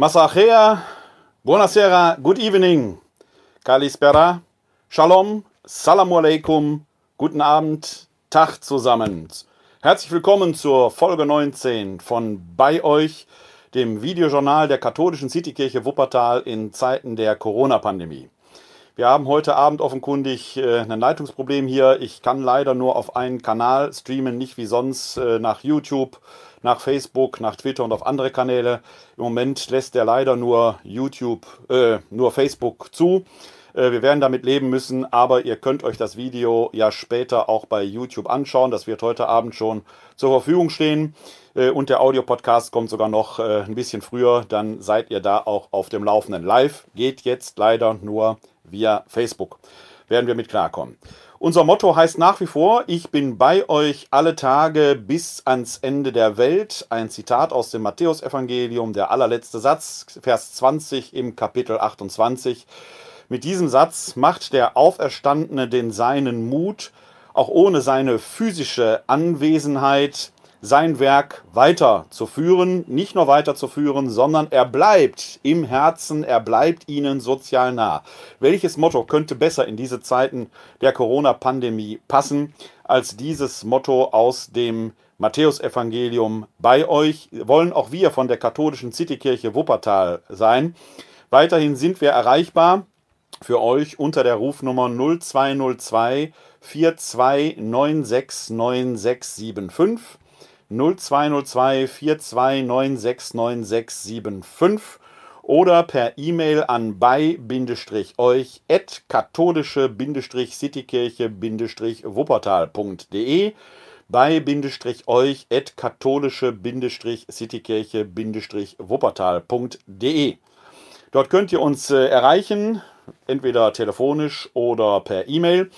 Masachea, buonasera, good evening, kalispera, shalom, salamu alaikum, guten Abend, Tag zusammen. Herzlich willkommen zur Folge 19 von Bei euch, dem Videojournal der katholischen Citykirche Wuppertal in Zeiten der Corona-Pandemie. Wir haben heute Abend offenkundig äh, ein Leitungsproblem hier. Ich kann leider nur auf einen Kanal streamen, nicht wie sonst äh, nach YouTube nach Facebook, nach Twitter und auf andere Kanäle. Im Moment lässt er leider nur YouTube, äh, nur Facebook zu. Äh, wir werden damit leben müssen, aber ihr könnt euch das Video ja später auch bei YouTube anschauen. Das wird heute Abend schon zur Verfügung stehen. Äh, und der Audiopodcast kommt sogar noch äh, ein bisschen früher. Dann seid ihr da auch auf dem Laufenden. Live geht jetzt leider nur via Facebook. Werden wir mit klarkommen. Unser Motto heißt nach wie vor, ich bin bei euch alle Tage bis ans Ende der Welt. Ein Zitat aus dem Matthäusevangelium, der allerletzte Satz, Vers 20 im Kapitel 28. Mit diesem Satz macht der Auferstandene den seinen Mut, auch ohne seine physische Anwesenheit sein Werk weiterzuführen, nicht nur weiterzuführen, sondern er bleibt im Herzen, er bleibt ihnen sozial nah. Welches Motto könnte besser in diese Zeiten der Corona-Pandemie passen als dieses Motto aus dem Matthäusevangelium bei euch? Wollen auch wir von der katholischen Citykirche Wuppertal sein. Weiterhin sind wir erreichbar für euch unter der Rufnummer 0202 42969675 0202 42969675 oder per E-Mail an bei-euch at katholische-citykirche-wuppertal.de bei-euch at katholische-citykirche-wuppertal.de Dort könnt ihr uns äh, erreichen entweder telefonisch oder per E-Mail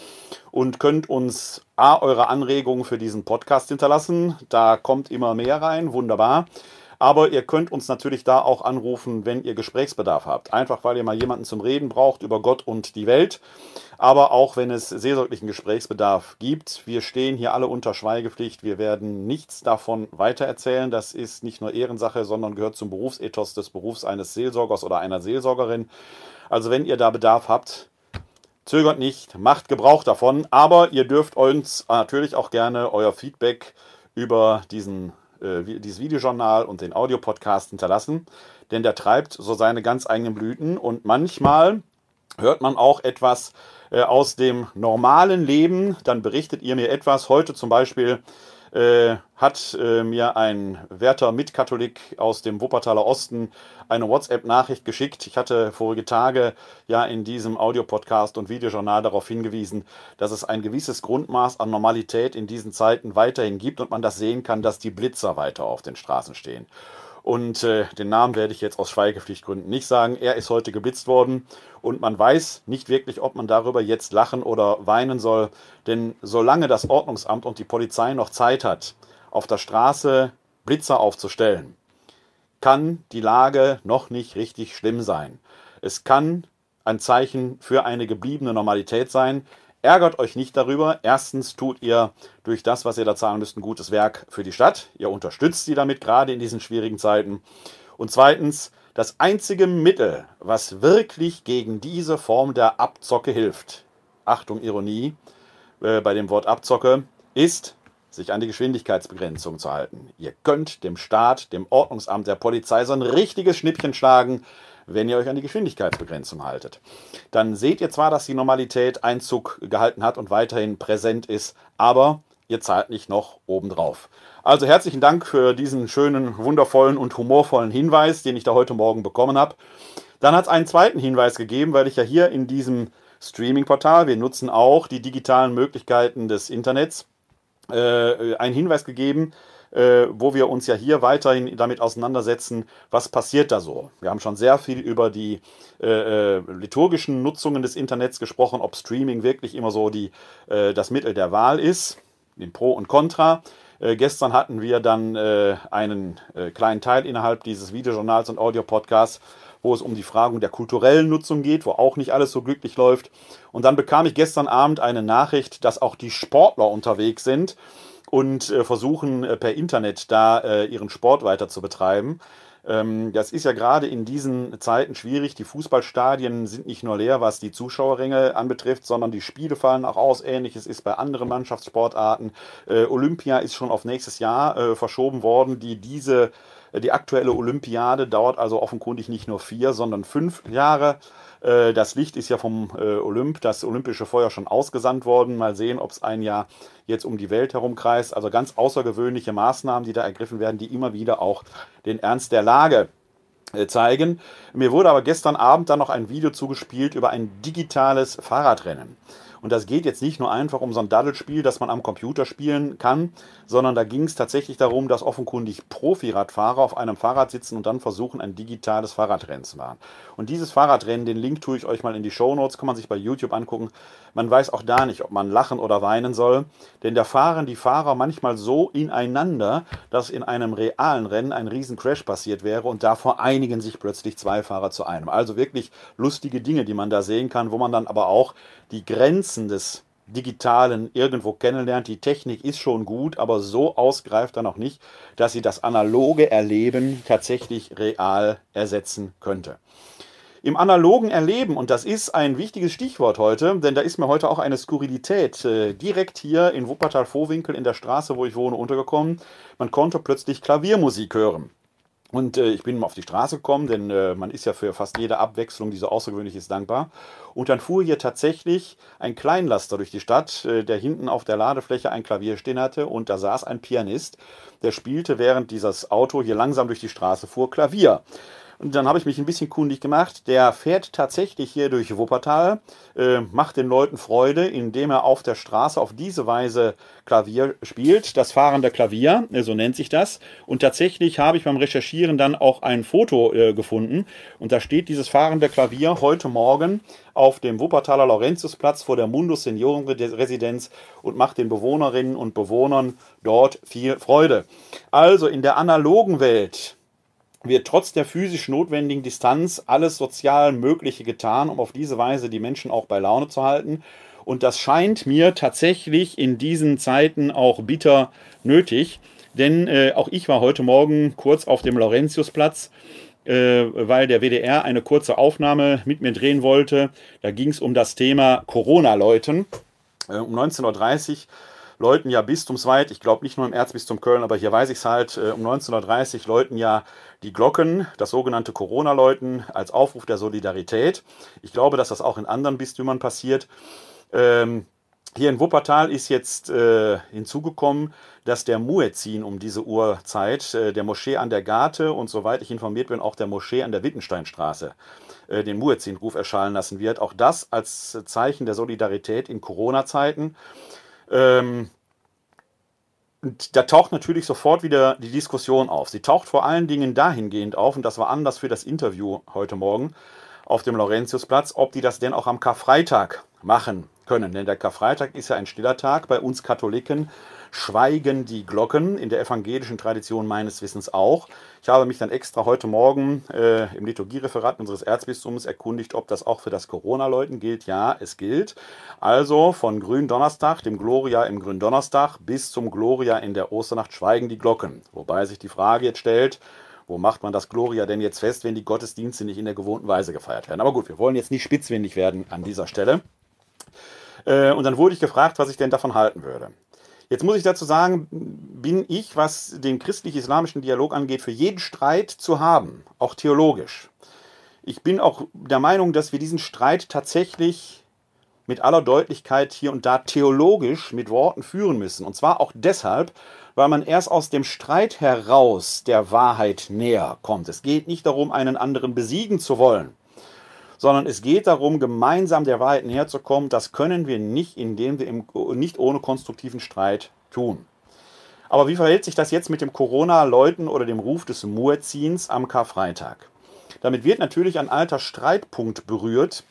und könnt uns A, eure Anregungen für diesen Podcast hinterlassen. Da kommt immer mehr rein, wunderbar. Aber ihr könnt uns natürlich da auch anrufen, wenn ihr Gesprächsbedarf habt. Einfach weil ihr mal jemanden zum Reden braucht über Gott und die Welt. Aber auch wenn es seelsorglichen Gesprächsbedarf gibt. Wir stehen hier alle unter Schweigepflicht. Wir werden nichts davon weitererzählen. Das ist nicht nur Ehrensache, sondern gehört zum Berufsethos des Berufs eines Seelsorgers oder einer Seelsorgerin. Also wenn ihr da Bedarf habt, zögert nicht, macht Gebrauch davon. Aber ihr dürft uns natürlich auch gerne euer Feedback über diesen, äh, dieses Videojournal und den Audiopodcast hinterlassen. Denn der treibt so seine ganz eigenen Blüten. Und manchmal hört man auch etwas äh, aus dem normalen Leben. Dann berichtet ihr mir etwas. Heute zum Beispiel äh, hat äh, mir ein werter Mitkatholik aus dem Wuppertaler Osten eine WhatsApp-Nachricht geschickt. Ich hatte vorige Tage ja in diesem Audiopodcast und Videojournal darauf hingewiesen, dass es ein gewisses Grundmaß an Normalität in diesen Zeiten weiterhin gibt und man das sehen kann, dass die Blitzer weiter auf den Straßen stehen. Und äh, den Namen werde ich jetzt aus Schweigepflichtgründen nicht sagen. Er ist heute geblitzt worden und man weiß nicht wirklich, ob man darüber jetzt lachen oder weinen soll. Denn solange das Ordnungsamt und die Polizei noch Zeit hat, auf der Straße Blitzer aufzustellen, kann die Lage noch nicht richtig schlimm sein. Es kann ein Zeichen für eine gebliebene Normalität sein. Ärgert euch nicht darüber. Erstens tut ihr durch das, was ihr da zahlen müsst, ein gutes Werk für die Stadt. Ihr unterstützt sie damit, gerade in diesen schwierigen Zeiten. Und zweitens, das einzige Mittel, was wirklich gegen diese Form der Abzocke hilft, Achtung, Ironie äh, bei dem Wort Abzocke, ist, sich an die Geschwindigkeitsbegrenzung zu halten. Ihr könnt dem Staat, dem Ordnungsamt, der Polizei so ein richtiges Schnippchen schlagen, wenn ihr euch an die Geschwindigkeitsbegrenzung haltet. Dann seht ihr zwar, dass die Normalität Einzug gehalten hat und weiterhin präsent ist, aber ihr zahlt nicht noch obendrauf. Also herzlichen Dank für diesen schönen, wundervollen und humorvollen Hinweis, den ich da heute Morgen bekommen habe. Dann hat es einen zweiten Hinweis gegeben, weil ich ja hier in diesem Streaming-Portal, wir nutzen auch die digitalen Möglichkeiten des Internets, äh, einen Hinweis gegeben, äh, wo wir uns ja hier weiterhin damit auseinandersetzen, was passiert da so. Wir haben schon sehr viel über die äh, äh, liturgischen Nutzungen des Internets gesprochen, ob Streaming wirklich immer so die, äh, das Mittel der Wahl ist, den Pro und Contra. Äh, gestern hatten wir dann äh, einen kleinen Teil innerhalb dieses Videojournals und Audio-Podcasts, wo es um die Fragen der kulturellen Nutzung geht, wo auch nicht alles so glücklich läuft. Und dann bekam ich gestern Abend eine Nachricht, dass auch die Sportler unterwegs sind und äh, versuchen äh, per Internet da äh, ihren Sport weiter zu betreiben. Ähm, das ist ja gerade in diesen Zeiten schwierig. Die Fußballstadien sind nicht nur leer, was die Zuschauerränge anbetrifft, sondern die Spiele fallen auch aus. Ähnliches ist bei anderen Mannschaftssportarten. Äh, Olympia ist schon auf nächstes Jahr äh, verschoben worden. Die, diese, die aktuelle Olympiade dauert also offenkundig nicht nur vier, sondern fünf Jahre. Äh, das Licht ist ja vom äh, Olymp, das olympische Feuer schon ausgesandt worden. Mal sehen, ob es ein Jahr jetzt um die Welt herumkreist. Also ganz außergewöhnliche Maßnahmen, die da ergriffen werden, die immer wieder auch den Ernst der Lage äh, zeigen. Mir wurde aber gestern Abend dann noch ein Video zugespielt über ein digitales Fahrradrennen. Und das geht jetzt nicht nur einfach um so ein Daddelspiel, das man am Computer spielen kann, sondern da ging es tatsächlich darum, dass offenkundig Profi-Radfahrer auf einem Fahrrad sitzen und dann versuchen, ein digitales Fahrradrennen zu machen. Und dieses Fahrradrennen, den Link tue ich euch mal in die Show Notes, kann man sich bei YouTube angucken. Man weiß auch da nicht, ob man lachen oder weinen soll, denn da fahren die Fahrer manchmal so ineinander, dass in einem realen Rennen ein riesen Crash passiert wäre und davor einigen sich plötzlich zwei Fahrer zu einem. Also wirklich lustige Dinge, die man da sehen kann, wo man dann aber auch die Grenzen des Digitalen irgendwo kennenlernt. Die Technik ist schon gut, aber so ausgreift er noch nicht, dass sie das analoge Erleben tatsächlich real ersetzen könnte. Im analogen Erleben, und das ist ein wichtiges Stichwort heute, denn da ist mir heute auch eine Skurrilität äh, direkt hier in Wuppertal-Vorwinkel in der Straße, wo ich wohne, untergekommen. Man konnte plötzlich Klaviermusik hören. Und äh, ich bin mal auf die Straße gekommen, denn äh, man ist ja für fast jede Abwechslung, die so außergewöhnlich ist, dankbar. Und dann fuhr hier tatsächlich ein Kleinlaster durch die Stadt, äh, der hinten auf der Ladefläche ein Klavier stehen hatte. Und da saß ein Pianist, der spielte, während dieses Auto hier langsam durch die Straße fuhr, Klavier. Und dann habe ich mich ein bisschen kundig gemacht. Der fährt tatsächlich hier durch Wuppertal, äh, macht den Leuten Freude, indem er auf der Straße auf diese Weise Klavier spielt. Das fahrende Klavier, äh, so nennt sich das. Und tatsächlich habe ich beim Recherchieren dann auch ein Foto äh, gefunden. Und da steht dieses fahrende Klavier heute Morgen auf dem Wuppertaler Laurentiusplatz vor der Mundus Seniorenresidenz und macht den Bewohnerinnen und Bewohnern dort viel Freude. Also in der analogen Welt wird trotz der physisch notwendigen Distanz alles sozial Mögliche getan, um auf diese Weise die Menschen auch bei Laune zu halten. Und das scheint mir tatsächlich in diesen Zeiten auch bitter nötig, denn äh, auch ich war heute Morgen kurz auf dem Laurentiusplatz, äh, weil der WDR eine kurze Aufnahme mit mir drehen wollte. Da ging es um das Thema Corona-Läuten. Äh, um 19.30 Uhr läuten ja bistumsweit, ich glaube nicht nur im Erzbistum Köln, aber hier weiß ich es halt, äh, um 1930 läuten ja die Glocken, das sogenannte Corona-Läuten, als Aufruf der Solidarität. Ich glaube, dass das auch in anderen Bistümern passiert. Ähm, hier in Wuppertal ist jetzt äh, hinzugekommen, dass der Muezzin um diese Uhrzeit äh, der Moschee an der Garte und soweit ich informiert bin, auch der Moschee an der Wittensteinstraße äh, den Muezzin-Ruf erschallen lassen wird. Auch das als Zeichen der Solidarität in Corona-Zeiten. Ähm, da taucht natürlich sofort wieder die Diskussion auf. Sie taucht vor allen Dingen dahingehend auf, und das war anders für das Interview heute Morgen auf dem Laurentiusplatz, ob die das denn auch am Karfreitag machen können. Denn der Karfreitag ist ja ein stiller Tag bei uns Katholiken schweigen die Glocken, in der evangelischen Tradition meines Wissens auch. Ich habe mich dann extra heute Morgen äh, im Liturgiereferat unseres Erzbistums erkundigt, ob das auch für das Corona-Läuten gilt. Ja, es gilt. Also von Gründonnerstag, dem Gloria im Gründonnerstag, bis zum Gloria in der Osternacht schweigen die Glocken. Wobei sich die Frage jetzt stellt, wo macht man das Gloria denn jetzt fest, wenn die Gottesdienste nicht in der gewohnten Weise gefeiert werden? Aber gut, wir wollen jetzt nicht spitzwendig werden an dieser Stelle. Äh, und dann wurde ich gefragt, was ich denn davon halten würde. Jetzt muss ich dazu sagen, bin ich, was den christlich-islamischen Dialog angeht, für jeden Streit zu haben, auch theologisch. Ich bin auch der Meinung, dass wir diesen Streit tatsächlich mit aller Deutlichkeit hier und da theologisch mit Worten führen müssen. Und zwar auch deshalb, weil man erst aus dem Streit heraus der Wahrheit näher kommt. Es geht nicht darum, einen anderen besiegen zu wollen sondern es geht darum, gemeinsam der Wahrheit näher zu kommen. Das können wir nicht, indem wir im, nicht ohne konstruktiven Streit tun. Aber wie verhält sich das jetzt mit dem Corona-Läuten oder dem Ruf des Muezzins am Karfreitag? Damit wird natürlich ein alter Streitpunkt berührt,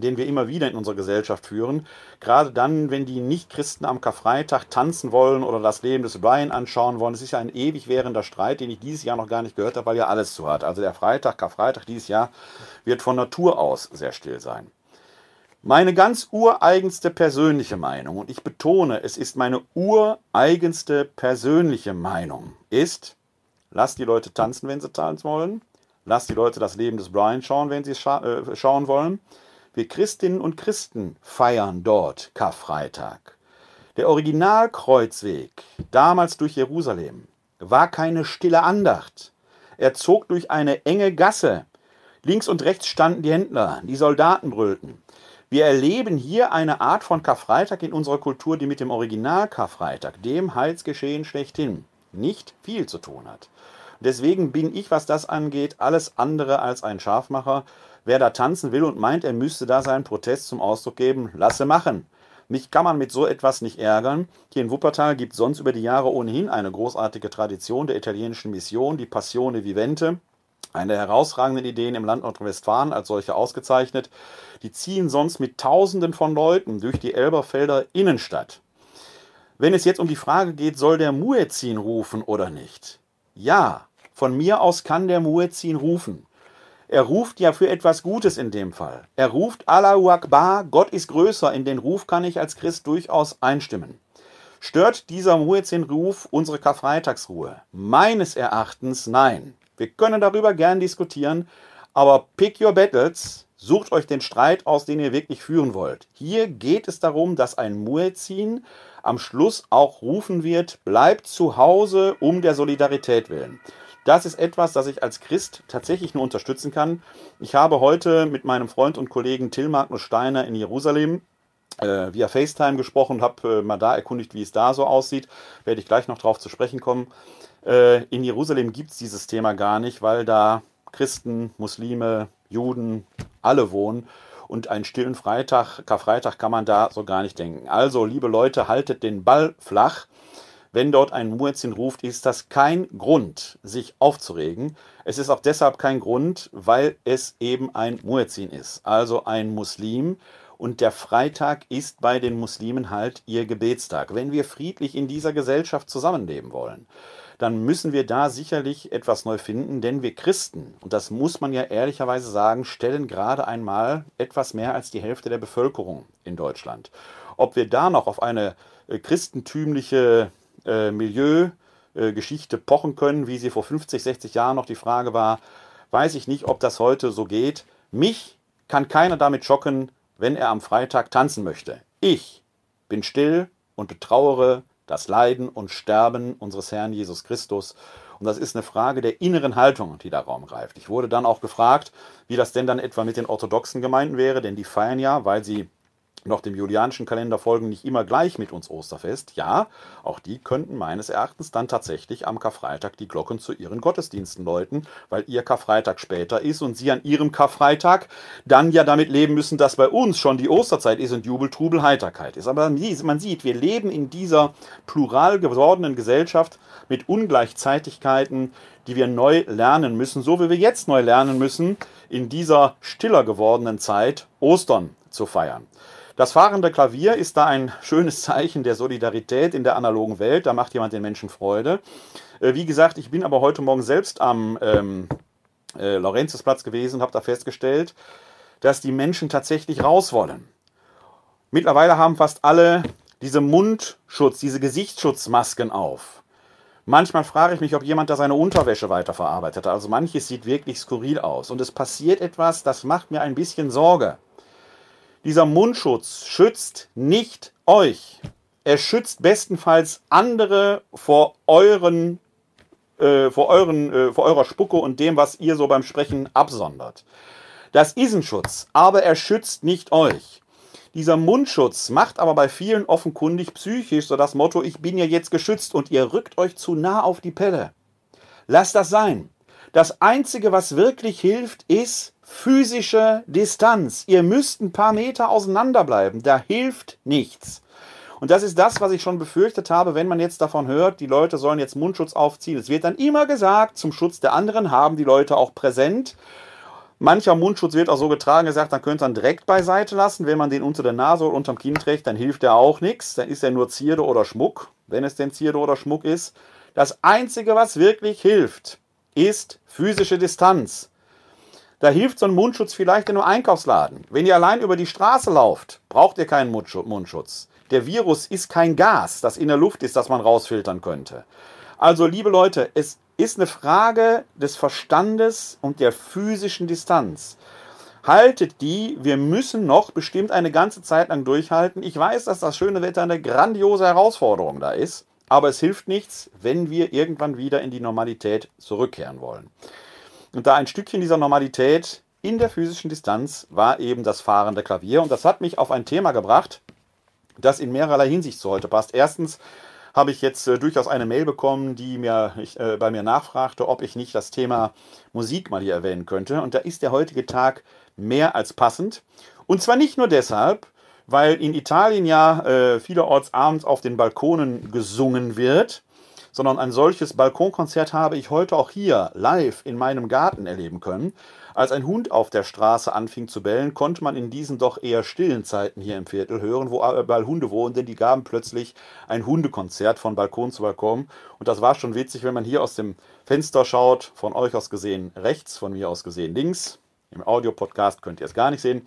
den wir immer wieder in unserer Gesellschaft führen. Gerade dann, wenn die Nichtchristen am Karfreitag tanzen wollen oder das Leben des Brian anschauen wollen. Es ist ja ein ewig währender Streit, den ich dieses Jahr noch gar nicht gehört habe, weil ja alles zu hat. Also der Freitag, Karfreitag dieses Jahr wird von Natur aus sehr still sein. Meine ganz ureigenste persönliche Meinung, und ich betone, es ist meine ureigenste persönliche Meinung, ist, Lasst die Leute tanzen, wenn sie tanzen wollen. Lasst die Leute das Leben des Brian schauen, wenn sie es scha äh, schauen wollen. Wir Christinnen und Christen feiern dort Karfreitag. Der Originalkreuzweg, damals durch Jerusalem, war keine stille Andacht. Er zog durch eine enge Gasse. Links und rechts standen die Händler, die Soldaten brüllten. Wir erleben hier eine Art von Karfreitag in unserer Kultur, die mit dem Original Karfreitag, dem Heilsgeschehen schlechthin, nicht viel zu tun hat. Deswegen bin ich, was das angeht, alles andere als ein Scharfmacher. Wer da tanzen will und meint, er müsste da seinen Protest zum Ausdruck geben, lasse machen. Mich kann man mit so etwas nicht ärgern. Hier in Wuppertal gibt es sonst über die Jahre ohnehin eine großartige Tradition der italienischen Mission, die Passione Vivente. Eine der herausragenden Ideen im Land Nordrhein-Westfalen als solche ausgezeichnet. Die ziehen sonst mit Tausenden von Leuten durch die Elberfelder Innenstadt. Wenn es jetzt um die Frage geht, soll der Muezzin rufen oder nicht? Ja, von mir aus kann der Muezzin rufen. Er ruft ja für etwas Gutes in dem Fall. Er ruft Allahu Akbar, Gott ist größer. In den Ruf kann ich als Christ durchaus einstimmen. Stört dieser Muezzin-Ruf unsere Karfreitagsruhe? Meines Erachtens nein. Wir können darüber gern diskutieren, aber pick your battles, sucht euch den Streit aus, den ihr wirklich führen wollt. Hier geht es darum, dass ein Muezzin am Schluss auch rufen wird, bleibt zu Hause um der Solidarität willen. Das ist etwas, das ich als Christ tatsächlich nur unterstützen kann. Ich habe heute mit meinem Freund und Kollegen Till Magnus Steiner in Jerusalem äh, via FaceTime gesprochen und habe äh, mal da erkundigt, wie es da so aussieht. Werde ich gleich noch drauf zu sprechen kommen. Äh, in Jerusalem gibt es dieses Thema gar nicht, weil da Christen, Muslime, Juden, alle wohnen. Und einen stillen Freitag, Karfreitag kann man da so gar nicht denken. Also, liebe Leute, haltet den Ball flach. Wenn dort ein Muezzin ruft, ist das kein Grund, sich aufzuregen. Es ist auch deshalb kein Grund, weil es eben ein Muezzin ist, also ein Muslim. Und der Freitag ist bei den Muslimen halt ihr Gebetstag. Wenn wir friedlich in dieser Gesellschaft zusammenleben wollen, dann müssen wir da sicherlich etwas neu finden, denn wir Christen, und das muss man ja ehrlicherweise sagen, stellen gerade einmal etwas mehr als die Hälfte der Bevölkerung in Deutschland. Ob wir da noch auf eine äh, christentümliche äh, Milieugeschichte äh, pochen können, wie sie vor 50, 60 Jahren noch die Frage war, weiß ich nicht, ob das heute so geht. Mich kann keiner damit schocken, wenn er am Freitag tanzen möchte. Ich bin still und betrauere das Leiden und Sterben unseres Herrn Jesus Christus. Und das ist eine Frage der inneren Haltung, die da Raum greift. Ich wurde dann auch gefragt, wie das denn dann etwa mit den orthodoxen Gemeinden wäre, denn die feiern ja, weil sie noch dem julianischen Kalender folgen, nicht immer gleich mit uns Osterfest. Ja, auch die könnten meines Erachtens dann tatsächlich am Karfreitag die Glocken zu ihren Gottesdiensten läuten, weil ihr Karfreitag später ist und sie an ihrem Karfreitag dann ja damit leben müssen, dass bei uns schon die Osterzeit ist und Jubel, Trubel, Heiterkeit ist. Aber man sieht, wir leben in dieser plural gewordenen Gesellschaft mit Ungleichzeitigkeiten, die wir neu lernen müssen, so wie wir jetzt neu lernen müssen, in dieser stiller gewordenen Zeit Ostern zu feiern. Das fahrende Klavier ist da ein schönes Zeichen der Solidarität in der analogen Welt. Da macht jemand den Menschen Freude. Äh, wie gesagt, ich bin aber heute Morgen selbst am ähm, äh, Laurentiusplatz gewesen und habe da festgestellt, dass die Menschen tatsächlich raus wollen. Mittlerweile haben fast alle diese Mundschutz, diese Gesichtsschutzmasken auf. Manchmal frage ich mich, ob jemand da seine Unterwäsche weiterverarbeitet hat. Also manches sieht wirklich skurril aus. Und es passiert etwas, das macht mir ein bisschen Sorge. Dieser Mundschutz schützt nicht euch. Er schützt bestenfalls andere vor euren, äh, vor, euren äh, vor eurer Spucke und dem, was ihr so beim Sprechen absondert. Das ist ein Schutz, aber er schützt nicht euch. Dieser Mundschutz macht aber bei vielen offenkundig psychisch so das Motto, ich bin ja jetzt geschützt und ihr rückt euch zu nah auf die Pelle. Lasst das sein. Das Einzige, was wirklich hilft, ist physische Distanz. Ihr müsst ein paar Meter auseinander bleiben. Da hilft nichts. Und das ist das, was ich schon befürchtet habe, wenn man jetzt davon hört, die Leute sollen jetzt Mundschutz aufziehen. Es wird dann immer gesagt, zum Schutz der anderen haben die Leute auch präsent. Mancher Mundschutz wird auch so getragen, gesagt, dann könnt ihr ihn direkt beiseite lassen. Wenn man den unter der Nase oder unterm Kinn trägt, dann hilft er auch nichts. Dann ist er nur Zierde oder Schmuck, wenn es denn Zierde oder Schmuck ist. Das Einzige, was wirklich hilft, ist physische Distanz. Da hilft so ein Mundschutz vielleicht in einem Einkaufsladen. Wenn ihr allein über die Straße lauft, braucht ihr keinen Mundschutz. Der Virus ist kein Gas, das in der Luft ist, das man rausfiltern könnte. Also, liebe Leute, es ist eine Frage des Verstandes und der physischen Distanz. Haltet die, wir müssen noch bestimmt eine ganze Zeit lang durchhalten. Ich weiß, dass das schöne Wetter eine grandiose Herausforderung da ist, aber es hilft nichts, wenn wir irgendwann wieder in die Normalität zurückkehren wollen. Und da ein Stückchen dieser Normalität in der physischen Distanz war eben das fahrende Klavier. Und das hat mich auf ein Thema gebracht, das in mehrerlei Hinsicht zu heute passt. Erstens habe ich jetzt äh, durchaus eine Mail bekommen, die mir ich, äh, bei mir nachfragte, ob ich nicht das Thema Musik mal hier erwähnen könnte. Und da ist der heutige Tag mehr als passend. Und zwar nicht nur deshalb, weil in Italien ja äh, vielerorts abends auf den Balkonen gesungen wird, sondern ein solches Balkonkonzert habe ich heute auch hier live in meinem Garten erleben können. Als ein Hund auf der Straße anfing zu bellen, konnte man in diesen doch eher stillen Zeiten hier im Viertel hören, wo überall Hunde wohnen, denn die gaben plötzlich ein Hundekonzert von Balkon zu Balkon. Und das war schon witzig, wenn man hier aus dem Fenster schaut, von euch aus gesehen rechts, von mir aus gesehen links. Im Audiopodcast könnt ihr es gar nicht sehen,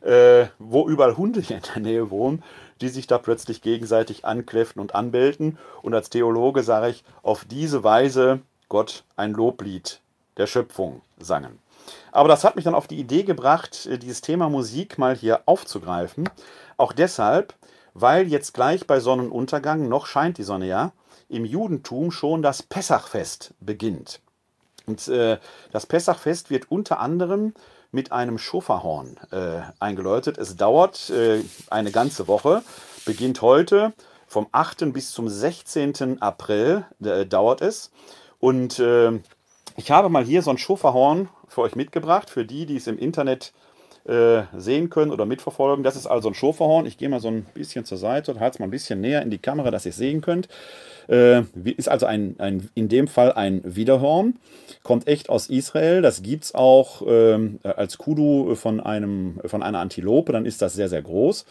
äh, wo überall Hunde hier in der Nähe wohnen, die sich da plötzlich gegenseitig ankläfften und anbellten. Und als Theologe sage ich, auf diese Weise Gott ein Loblied der Schöpfung sangen. Aber das hat mich dann auf die Idee gebracht, äh, dieses Thema Musik mal hier aufzugreifen. Auch deshalb, weil jetzt gleich bei Sonnenuntergang, noch scheint die Sonne ja, im Judentum schon das Pessachfest beginnt. Und äh, das Pessachfest wird unter anderem mit einem Schoferhorn äh, eingeläutet. Es dauert äh, eine ganze Woche, beginnt heute vom 8. bis zum 16. April äh, dauert es. Und äh, ich habe mal hier so ein Schoferhorn für euch mitgebracht, für die, die es im Internet äh, sehen können oder mitverfolgen. Das ist also ein Schoferhorn. Ich gehe mal so ein bisschen zur Seite und halte es mal ein bisschen näher in die Kamera, dass ihr es sehen könnt. Äh, ist also ein, ein, in dem Fall ein Widerhorn. Kommt echt aus Israel. Das gibt es auch ähm, als Kudu von, einem, von einer Antilope. Dann ist das sehr, sehr groß.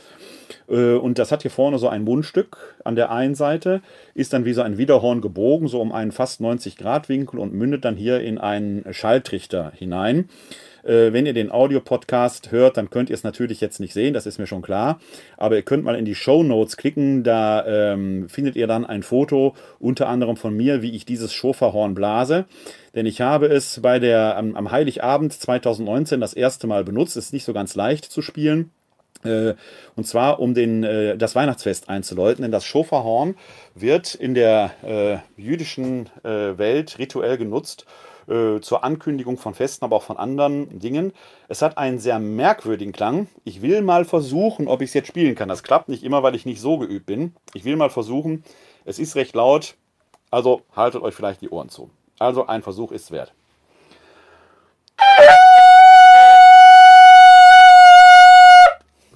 Äh, und das hat hier vorne so ein Mundstück an der einen Seite. Ist dann wie so ein Widerhorn gebogen, so um einen fast 90 Grad Winkel und mündet dann hier in einen Schalltrichter hinein. Äh, wenn ihr den Audio-Podcast hört, dann könnt ihr es natürlich jetzt nicht sehen, das ist mir schon klar. Aber ihr könnt mal in die Show Notes klicken, da ähm, findet ihr dann ein Foto, unter anderem von mir, wie ich dieses Schoferhorn blase. Denn ich habe es bei der, am, am Heiligabend 2019 das erste Mal benutzt. Es ist nicht so ganz leicht zu spielen. Äh, und zwar um den, äh, das Weihnachtsfest einzuläuten, denn das Schoferhorn wird in der jüdischen Welt rituell genutzt, äh, zur Ankündigung von Festen, aber auch von anderen Dingen. Es hat einen sehr merkwürdigen Klang. Ich will mal versuchen, ob ich es jetzt spielen kann. Das klappt nicht immer, weil ich nicht so geübt bin. Ich will mal versuchen. Es ist recht laut, also haltet euch vielleicht die Ohren zu. Also ein Versuch ist wert.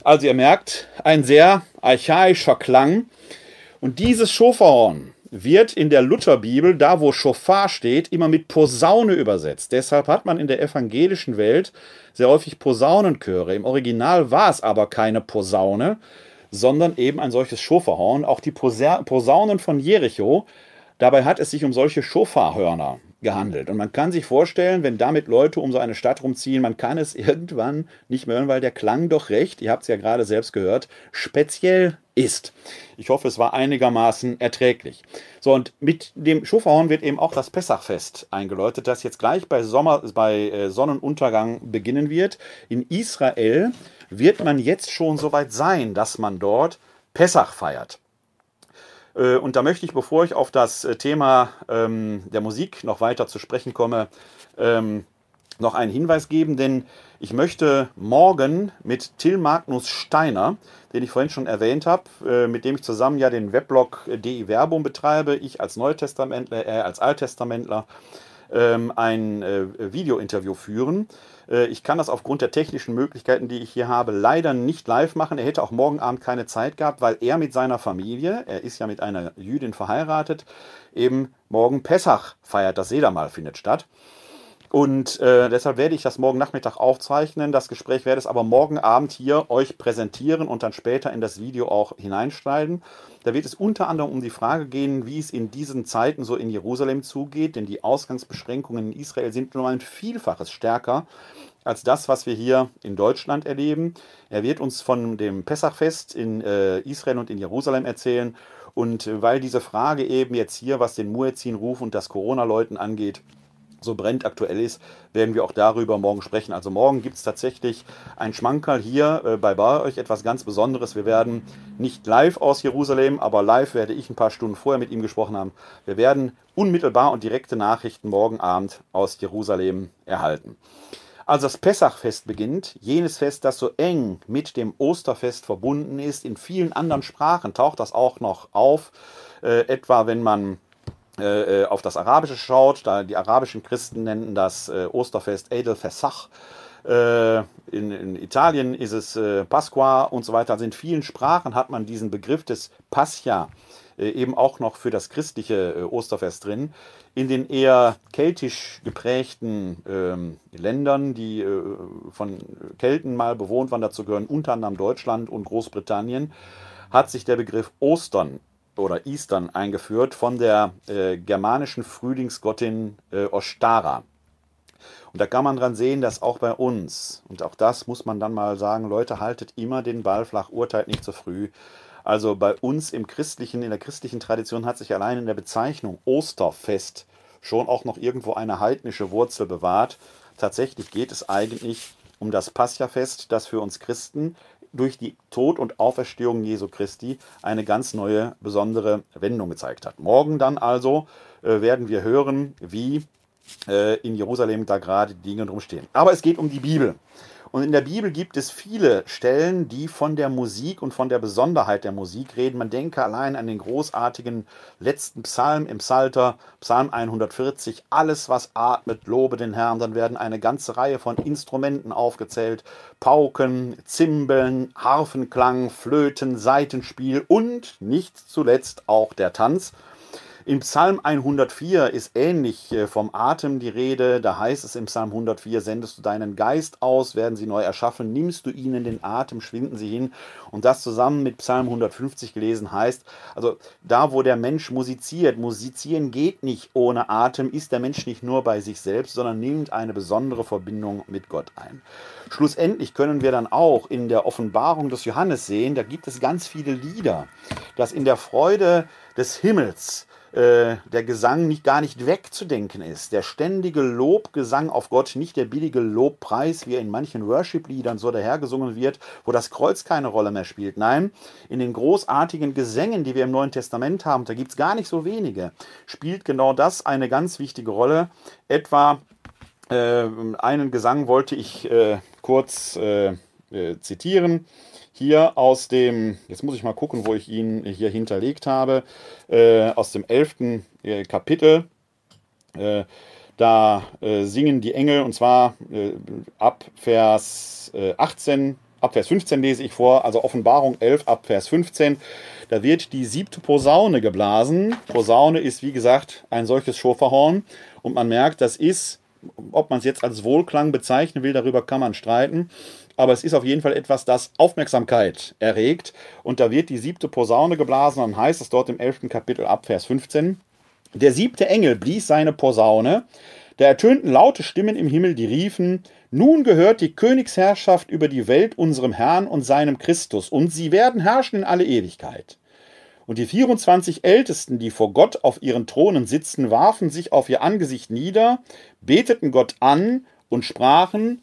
Also ihr merkt, ein sehr archaischer Klang. Und dieses Schoferhorn wird in der Lutherbibel, da wo Schofar steht, immer mit Posaune übersetzt. Deshalb hat man in der evangelischen Welt sehr häufig Posaunenchöre. Im Original war es aber keine Posaune, sondern eben ein solches Schoferhorn. Auch die Posaunen von Jericho, dabei hat es sich um solche Schofarhörner gehandelt. Und man kann sich vorstellen, wenn damit Leute um so eine Stadt rumziehen, man kann es irgendwann nicht mehr hören, weil der Klang doch recht, ihr habt es ja gerade selbst gehört, speziell ist. Ich hoffe, es war einigermaßen erträglich. So, und mit dem Schofahorn wird eben auch das Pessachfest eingeläutet, das jetzt gleich bei, Sommer, bei äh, Sonnenuntergang beginnen wird. In Israel wird man jetzt schon so weit sein, dass man dort Pessach feiert. Äh, und da möchte ich, bevor ich auf das äh, Thema ähm, der Musik noch weiter zu sprechen komme, ähm, noch einen Hinweis geben, denn ich möchte morgen mit Till Magnus Steiner, den ich vorhin schon erwähnt habe, äh, mit dem ich zusammen ja den Weblog DI Werbung betreibe, ich als Neutestamentler, er als Alttestamentler, ein Video-Interview führen. Äh, ich kann das aufgrund der technischen Möglichkeiten, die ich hier habe, leider nicht live machen. Er hätte auch morgen Abend keine Zeit gehabt, weil er mit seiner Familie, er ist ja mit einer Jüdin verheiratet, eben morgen Pessach feiert. Das Sedermal findet statt. Und äh, deshalb werde ich das morgen Nachmittag aufzeichnen. Das Gespräch werde ich aber morgen Abend hier euch präsentieren und dann später in das Video auch hineinschneiden. Da wird es unter anderem um die Frage gehen, wie es in diesen Zeiten so in Jerusalem zugeht, denn die Ausgangsbeschränkungen in Israel sind nur ein Vielfaches stärker als das, was wir hier in Deutschland erleben. Er wird uns von dem Pessachfest in äh, Israel und in Jerusalem erzählen Und äh, weil diese Frage eben jetzt hier, was den Muezzin-Ruf und das Corona-Läuten angeht, so brennt aktuell ist, werden wir auch darüber morgen sprechen. Also morgen gibt es tatsächlich ein Schmankerl hier äh, bei bei euch, etwas ganz Besonderes. Wir werden nicht live aus Jerusalem, aber live werde ich ein paar Stunden vorher mit ihm gesprochen haben. Wir werden unmittelbar und direkte Nachrichten morgen Abend aus Jerusalem erhalten. Als das Pessachfest beginnt, jenes Fest, das so eng mit dem Osterfest verbunden ist, in vielen anderen Sprachen taucht das auch noch auf. Äh, etwa wenn man äh, äh, auf das Arabische schaut, da die arabischen Christen nennen das äh, Osterfest Eid al-Fesach. Äh, in, in, Italien ist es äh, Pasqua und so weiter. Also in vielen Sprachen hat man diesen Begriff des Pascha äh, eben auch noch für das christliche Osterfest drin. In den eher keltisch geprägten ähm, Ländern, die von Kelten mal bewohnt waren, dazu gehören unter anderem Deutschland und Großbritannien, hat sich der Begriff Ostern oder Eastern eingeführt von der äh, germanischen Frühlingsgottin äh, Ostara. Und da kann man dran sehen, dass auch bei uns, und auch das muss man dann mal sagen, Leute, haltet immer den Ball flach, urteilt nicht zu früh. Also bei uns im christlichen, in der christlichen Tradition hat sich allein in der Bezeichnung Osterfest schon auch noch irgendwo eine heidnische Wurzel bewahrt. Tatsächlich geht es eigentlich um das Paschafest, das für uns Christen durch die Tod und Auferstehung Jesu Christi eine ganz neue, besondere Wendung gezeigt hat. Morgen dann also äh, werden wir hören, wie äh, in Jerusalem da gerade die Dinge drum stehen. Aber es geht um die Bibel. Und in der Bibel gibt es viele Stellen, die von der Musik und von der Besonderheit der Musik reden. Man denke allein an den großartigen letzten Psalm im Psalter, Psalm 140. Alles, was atmet, lobe den Herrn. Dann werden eine ganze Reihe von Instrumenten aufgezählt. Pauken, Zimbeln, Harfenklang, Flöten, Saitenspiel und nicht zuletzt auch der Tanz. Im Psalm 104 ist ähnlich äh, vom Atem die Rede. Da heißt es im Psalm 104, sendest du deinen Geist aus, werden sie neu erschaffen, nimmst du ihnen den Atem, schwinden sie hin. Und das zusammen mit Psalm 150 gelesen heißt, also da, wo der Mensch musiziert, musizieren geht nicht ohne Atem, ist der Mensch nicht nur bei sich selbst, sondern nimmt eine besondere Verbindung mit Gott ein. Schlussendlich können wir dann auch in der Offenbarung des Johannes sehen, da gibt es ganz viele Lieder, dass in der Freude des Himmels äh, der Gesang nicht gar nicht wegzudenken ist. Der ständige Lobgesang auf Gott, nicht der billige Lobpreis, wie er in manchen Worship-Liedern so dahergesungen wird, wo das Kreuz keine Rolle mehr spielt. Nein, in den großartigen Gesängen, die wir im Neuen Testament haben, da gibt es gar nicht so wenige, spielt genau das eine ganz wichtige Rolle. Etwa äh, einen Gesang wollte ich äh, kurz äh, äh, zitieren hier aus dem, jetzt muss ich mal gucken, wo ich ihn hier hinterlegt habe, äh, aus dem elften äh, Kapitel. Äh, da äh, singen die Engel und zwar äh, ab Vers 18, äh, ab Vers 15 lese ich vor, also Offenbarung 11 ab Vers 15. Da wird die siebte Posaune geblasen. Posaune ist wie gesagt ein solches Schofahorn und man merkt, das ist, ob man es jetzt als Wohlklang bezeichnen will, darüber kann man streiten aber es ist auf jeden Fall etwas, das Aufmerksamkeit erregt. Und da wird die siebte Posaune geblasen, dann heißt es dort im elften Kapitel ab Vers 15. Der siebte Engel blies seine Posaune, da ertönten laute Stimmen im Himmel, die riefen, nun gehört die Königsherrschaft über die Welt unserem Herrn und seinem Christus, und sie werden herrschen in alle Ewigkeit. Und die 24 Ältesten, die vor Gott auf ihren Thronen sitzen, warfen sich auf ihr Angesicht nieder, beteten Gott an und sprachen,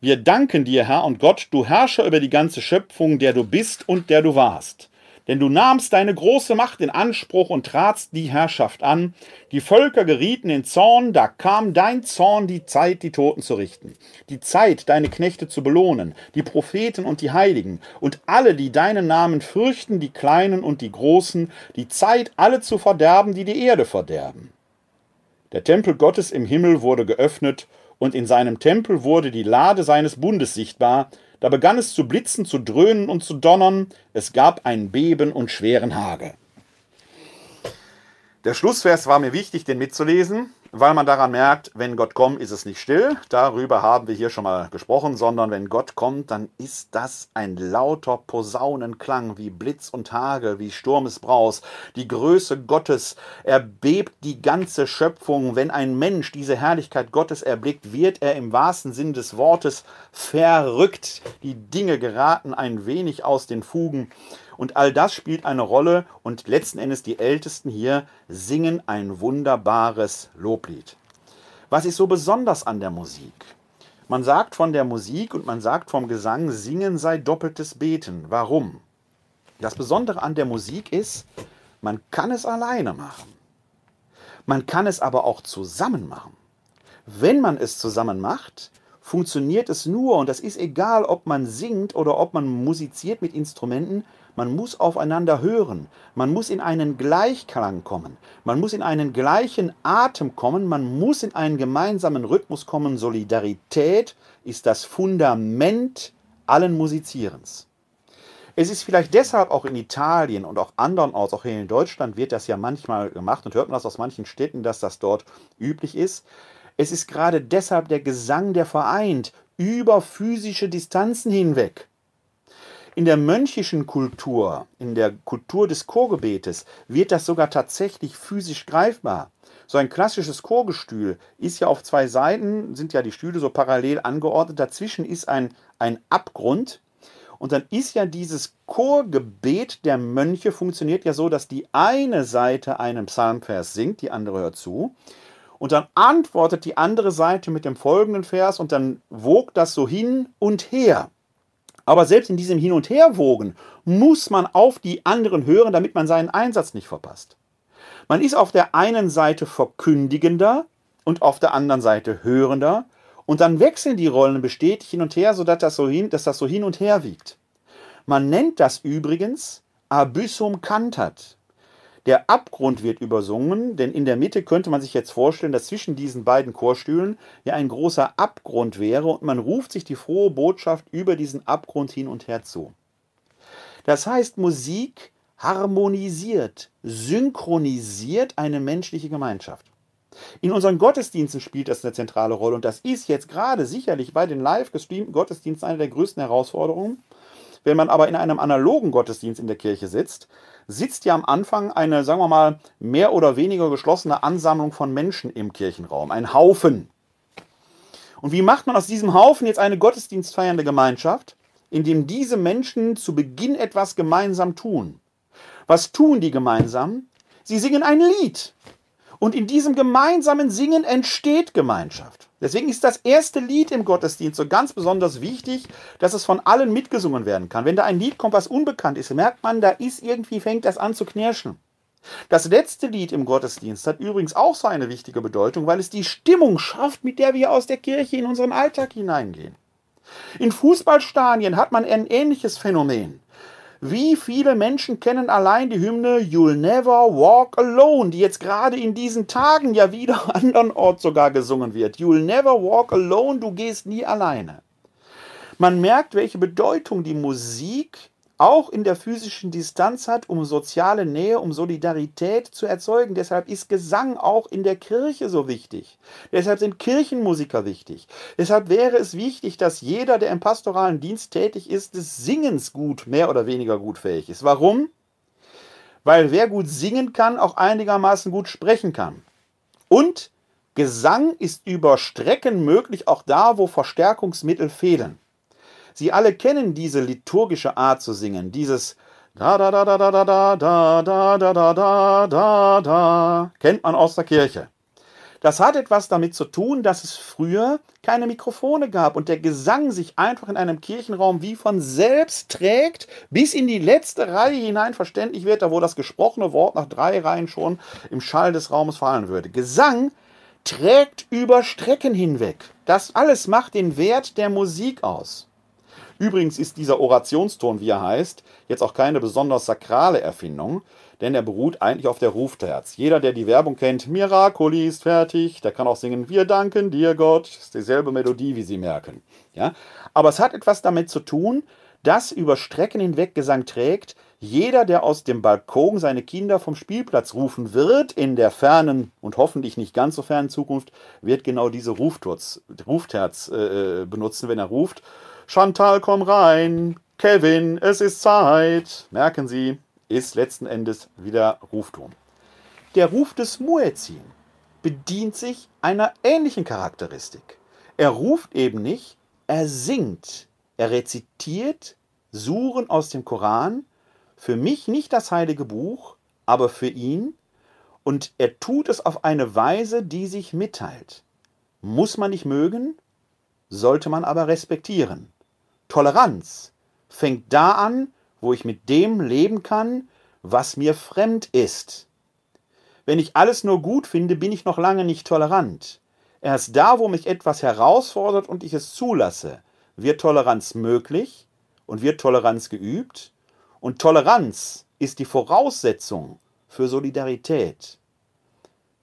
wir danken dir, Herr und Gott, du Herrscher über die ganze Schöpfung, der du bist und der du warst. Denn du nahmst deine große Macht in Anspruch und tratst die Herrschaft an. Die Völker gerieten in Zorn, da kam dein Zorn die Zeit, die Toten zu richten. Die Zeit, deine Knechte zu belohnen, die Propheten und die Heiligen und alle, die deinen Namen fürchten, die Kleinen und die Großen, die Zeit, alle zu verderben, die die Erde verderben. Der Tempel Gottes im Himmel wurde geöffnet und in seinem Tempel wurde die Lade seines Bundes sichtbar. Da begann es zu blitzen, zu dröhnen und zu donnern. Es gab ein Beben und schweren Hagel. Der Schlussvers war mir wichtig, den mitzulesen weil man daran merkt, wenn Gott kommt, ist es nicht still. Darüber haben wir hier schon mal gesprochen, sondern wenn Gott kommt, dann ist das ein lauter Posaunenklang wie Blitz und Hagel, wie Sturmesbraus. Die Größe Gottes erbebt die ganze Schöpfung. Wenn ein Mensch diese Herrlichkeit Gottes erblickt, wird er im wahrsten Sinn des Wortes verrückt. Die Dinge geraten ein wenig aus den Fugen. Und all das spielt eine Rolle und letzten Endes die Ältesten hier singen ein wunderbares Loblied. Was ist so besonders an der Musik? Man sagt von der Musik und man sagt vom Gesang, singen sei doppeltes Beten. Warum? Das Besondere an der Musik ist, man kann es alleine machen. Man kann es aber auch zusammen machen. Wenn man es zusammen macht, funktioniert es nur, und das ist egal, ob man singt oder ob man musiziert mit Instrumenten, man muss aufeinander hören, man muss in einen Gleichklang kommen, man muss in einen gleichen Atem kommen, man muss in einen gemeinsamen Rhythmus kommen. Solidarität ist das Fundament allen Musizierens. Es ist vielleicht deshalb auch in Italien und auch andernorts, auch hier in Deutschland wird das ja manchmal gemacht und hört man das aus manchen Städten, dass das dort üblich ist. Es ist gerade deshalb der Gesang, der vereint, über physische Distanzen hinweg. In der mönchischen Kultur, in der Kultur des Chorgebetes, wird das sogar tatsächlich physisch greifbar. So ein klassisches Chorgestühl ist ja auf zwei Seiten, sind ja die Stühle so parallel angeordnet, dazwischen ist ein, ein Abgrund. Und dann ist ja dieses Chorgebet der Mönche funktioniert ja so, dass die eine Seite einen Psalmvers singt, die andere hört zu. Und dann antwortet die andere Seite mit dem folgenden Vers und dann wogt das so hin und her. Aber selbst in diesem Hin- und Herwogen muss man auf die anderen hören, damit man seinen Einsatz nicht verpasst. Man ist auf der einen Seite verkündigender und auf der anderen Seite hörender und dann wechseln die Rollen bestätigt hin und her, sodass das so hin, dass das so hin und her wiegt. Man nennt das übrigens Abyssum cantat. Der Abgrund wird übersungen, denn in der Mitte könnte man sich jetzt vorstellen, dass zwischen diesen beiden Chorstühlen ja ein großer Abgrund wäre und man ruft sich die frohe Botschaft über diesen Abgrund hin und her zu. Das heißt, Musik harmonisiert, synchronisiert eine menschliche Gemeinschaft. In unseren Gottesdiensten spielt das eine zentrale Rolle und das ist jetzt gerade sicherlich bei den live gestreamten Gottesdiensten eine der größten Herausforderungen. Wenn man aber in einem analogen Gottesdienst in der Kirche sitzt, sitzt ja am Anfang eine, sagen wir mal, mehr oder weniger geschlossene Ansammlung von Menschen im Kirchenraum, ein Haufen. Und wie macht man aus diesem Haufen jetzt eine gottesdienstfeiernde Gemeinschaft? Indem diese Menschen zu Beginn etwas gemeinsam tun. Was tun die gemeinsam? Sie singen ein Lied. Und in diesem gemeinsamen Singen entsteht Gemeinschaft. Deswegen ist das erste Lied im Gottesdienst so ganz besonders wichtig, dass es von allen mitgesungen werden kann. Wenn da ein Lied kommt, was unbekannt ist, merkt man, da ist irgendwie, fängt das an zu knirschen. Das letzte Lied im Gottesdienst hat übrigens auch so eine wichtige Bedeutung, weil es die Stimmung schafft, mit der wir aus der Kirche in unseren Alltag hineingehen. In Fußballstadien hat man ein ähnliches Phänomen. Wie viele Menschen kennen allein die Hymne You'll Never Walk Alone, die jetzt gerade in diesen Tagen ja wieder andernorts sogar gesungen wird. You'll Never Walk Alone, du gehst nie alleine. Man merkt, welche Bedeutung die Musik auch in der physischen Distanz hat, um soziale Nähe, um Solidarität zu erzeugen. Deshalb ist Gesang auch in der Kirche so wichtig. Deshalb sind Kirchenmusiker wichtig. Deshalb wäre es wichtig, dass jeder, der im pastoralen Dienst tätig ist, des Singens gut, mehr oder weniger gut fähig ist. Warum? Weil wer gut singen kann, auch einigermaßen gut sprechen kann. Und Gesang ist über Strecken möglich, auch da, wo Verstärkungsmittel fehlen. Sie alle kennen diese liturgische Art zu singen, dieses da da da da da da da da da da da da da kennt man aus der Kirche. Das hat etwas damit zu tun, dass es früher keine Mikrofone gab und der Gesang sich einfach in einem Kirchenraum wie von selbst trägt, bis in die letzte Reihe hinein verständlich wird, da wo das gesprochene Wort nach drei Reihen schon im Schall des Raumes fallen würde. Gesang trägt über Strecken hinweg. Das alles macht den Wert der Musik aus. Übrigens ist dieser Orationston, wie er heißt, jetzt auch keine besonders sakrale Erfindung, denn er beruht eigentlich auf der Rufterz. Jeder, der die Werbung kennt, Miracoli ist fertig, der kann auch singen, wir danken dir Gott, ist dieselbe Melodie, wie Sie merken. Ja? Aber es hat etwas damit zu tun, dass über Strecken hinweg Gesang trägt, jeder, der aus dem Balkon seine Kinder vom Spielplatz rufen wird, in der fernen und hoffentlich nicht ganz so fernen Zukunft, wird genau diese Rufterz, Rufterz äh, benutzen, wenn er ruft. Chantal, komm rein. Kevin, es ist Zeit. Merken Sie, ist letzten Endes wieder Rufton. Der Ruf des Muezzin bedient sich einer ähnlichen Charakteristik. Er ruft eben nicht, er singt. Er rezitiert Suren aus dem Koran, für mich nicht das heilige Buch, aber für ihn, und er tut es auf eine Weise, die sich mitteilt. Muss man nicht mögen, sollte man aber respektieren. Toleranz fängt da an, wo ich mit dem leben kann, was mir fremd ist. Wenn ich alles nur gut finde, bin ich noch lange nicht tolerant. Erst da, wo mich etwas herausfordert und ich es zulasse, wird Toleranz möglich und wird Toleranz geübt. Und Toleranz ist die Voraussetzung für Solidarität.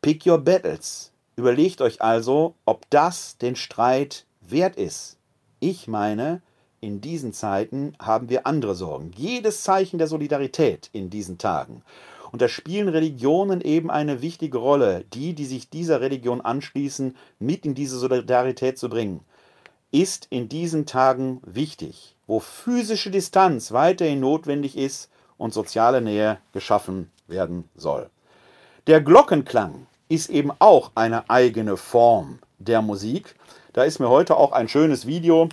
Pick your battles. Überlegt euch also, ob das den Streit wert ist. Ich meine, in diesen Zeiten haben wir andere Sorgen. Jedes Zeichen der Solidarität in diesen Tagen. Und da spielen Religionen eben eine wichtige Rolle, die, die sich dieser Religion anschließen, mit in diese Solidarität zu bringen, ist in diesen Tagen wichtig, wo physische Distanz weiterhin notwendig ist und soziale Nähe geschaffen werden soll. Der Glockenklang ist eben auch eine eigene Form der Musik. Da ist mir heute auch ein schönes Video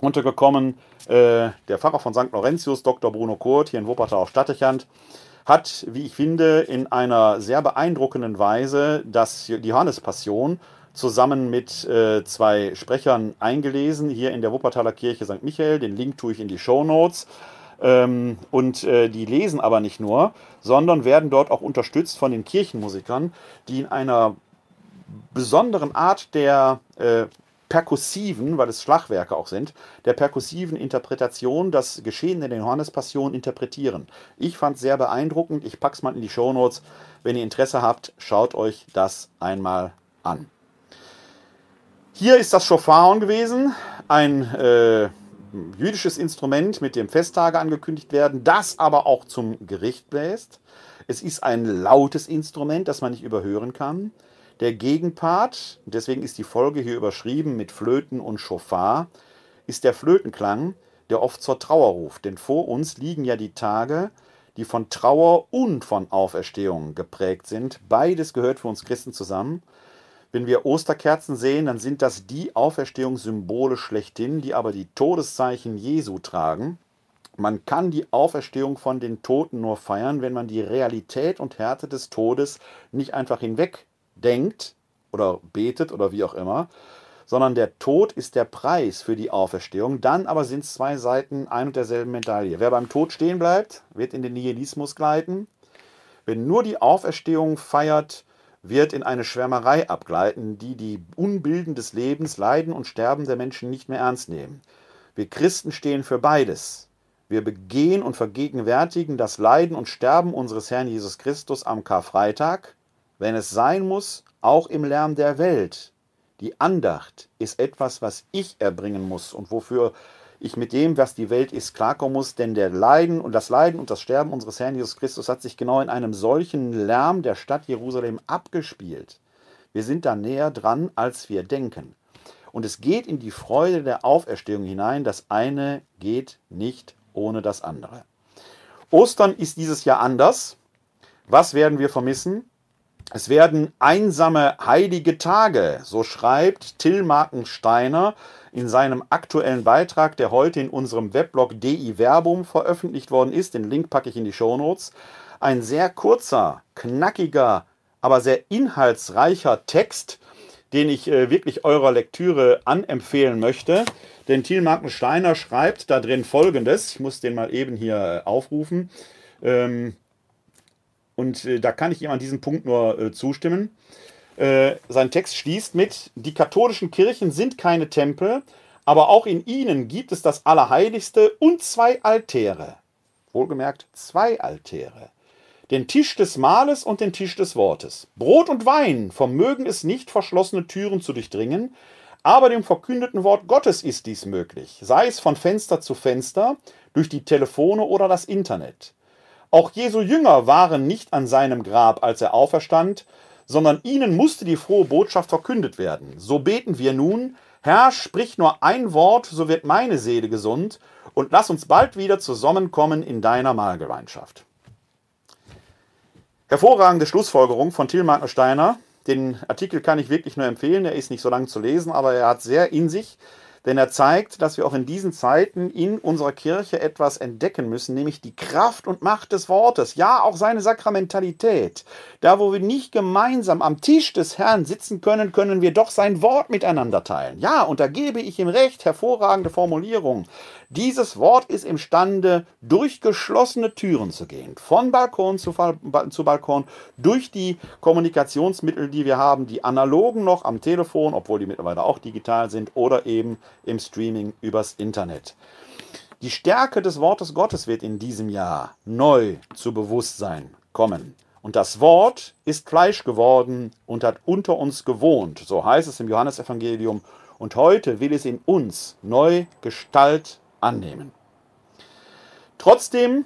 untergekommen. Äh, der Pfarrer von St. Laurentius, Dr. Bruno Kurt, hier in Wuppertal auf Stadtechand, hat, wie ich finde, in einer sehr beeindruckenden Weise das, die Johannespassion zusammen mit äh, zwei Sprechern eingelesen, hier in der Wuppertaler Kirche St. Michael. Den Link tue ich in die Show Notes. Ähm, und äh, die lesen aber nicht nur, sondern werden dort auch unterstützt von den Kirchenmusikern, die in einer besonderen Art der äh, perkussiven, weil es Schlagwerke auch sind, der perkussiven Interpretation das Geschehen in den Johannespassionen interpretieren. Ich fand es sehr beeindruckend. Ich packe es mal in die Shownotes. Wenn ihr Interesse habt, schaut euch das einmal an. Hier ist das Schofaron gewesen, ein äh, jüdisches Instrument, mit dem Festtage angekündigt werden, das aber auch zum Gericht bläst. Es ist ein lautes Instrument, das man nicht überhören kann. Der Gegenpart, deswegen ist die Folge hier überschrieben mit Flöten und Schofar, ist der Flötenklang, der oft zur Trauer ruft. Denn vor uns liegen ja die Tage, die von Trauer und von Auferstehung geprägt sind. Beides gehört für uns Christen zusammen. Wenn wir Osterkerzen sehen, dann sind das die Auferstehungssymbole schlechthin, die aber die Todeszeichen Jesu tragen. Man kann die Auferstehung von den Toten nur feiern, wenn man die Realität und Härte des Todes nicht einfach hinwegdenkt oder betet oder wie auch immer, sondern der Tod ist der Preis für die Auferstehung. Dann aber sind es zwei Seiten ein und derselben Medaille. Wer beim Tod stehen bleibt, wird in den Nihilismus gleiten. Wenn nur die Auferstehung feiert, wird in eine Schwärmerei abgleiten, die die Unbilden des Lebens, Leiden und Sterben der Menschen nicht mehr ernst nehmen. Wir Christen stehen für beides. Wir begehen und vergegenwärtigen das Leiden und Sterben unseres Herrn Jesus Christus am Karfreitag, wenn es sein muss, auch im Lärm der Welt. Die Andacht ist etwas, was ich erbringen muss und wofür ich mit dem, was die Welt ist, klarkommen muss, denn der Leiden und das Leiden und das Sterben unseres Herrn Jesus Christus hat sich genau in einem solchen Lärm der Stadt Jerusalem abgespielt. Wir sind da näher dran, als wir denken. Und es geht in die Freude der Auferstehung hinein. Das eine geht nicht ohne das andere. Ostern ist dieses Jahr anders. Was werden wir vermissen? Es werden einsame heilige Tage, so schreibt Till Markensteiner in seinem aktuellen Beitrag, der heute in unserem Weblog DI Verbum veröffentlicht worden ist. Den Link packe ich in die Shownotes. Ein sehr kurzer, knackiger, aber sehr inhaltsreicher Text, den ich äh, wirklich eurer Lektüre anempfehlen möchte. Denn Thiel Markensteiner schreibt da drin folgendes. Ich muss den mal eben hier äh, aufrufen. Ähm, und äh, da kann ich ihm an diesem Punkt nur äh, zustimmen. Äh, sein Text schließt mit, die katholischen Kirchen sind keine Tempel, aber auch in ihnen gibt es das Allerheiligste und zwei Altäre. Wohlgemerkt, zwei Altäre. Den Tisch des Mahles und den Tisch des Wortes. Brot und Wein vermögen es nicht, verschlossene Türen zu durchdringen, aber dem verkündeten Wort Gottes ist dies möglich, sei es von Fenster zu Fenster, durch die Telefone oder das Internet. Auch Jesu Jünger waren nicht an seinem Grab, als er auferstand, sondern ihnen musste die frohe Botschaft verkündet werden. So beten wir nun, Herr, sprich nur ein Wort, so wird meine Seele gesund, und lass uns bald wieder zusammenkommen in deiner Mahlgemeinschaft. Hervorragende Schlussfolgerung von Tilmark Steiner. Den Artikel kann ich wirklich nur empfehlen. Er ist nicht so lang zu lesen, aber er hat sehr in sich. Denn er zeigt, dass wir auch in diesen Zeiten in unserer Kirche etwas entdecken müssen, nämlich die Kraft und Macht des Wortes, ja auch seine Sakramentalität. Da, wo wir nicht gemeinsam am Tisch des Herrn sitzen können, können wir doch sein Wort miteinander teilen. Ja, und da gebe ich ihm recht, hervorragende Formulierung. Dieses Wort ist imstande, durch geschlossene Türen zu gehen, von Balkon zu, zu Balkon, durch die Kommunikationsmittel, die wir haben, die analogen noch am Telefon, obwohl die mittlerweile auch digital sind, oder eben im Streaming übers Internet. Die Stärke des Wortes Gottes wird in diesem Jahr neu zu Bewusstsein kommen. Und das Wort ist Fleisch geworden und hat unter uns gewohnt, so heißt es im Johannesevangelium. Und heute will es in uns neu Gestalt annehmen. Trotzdem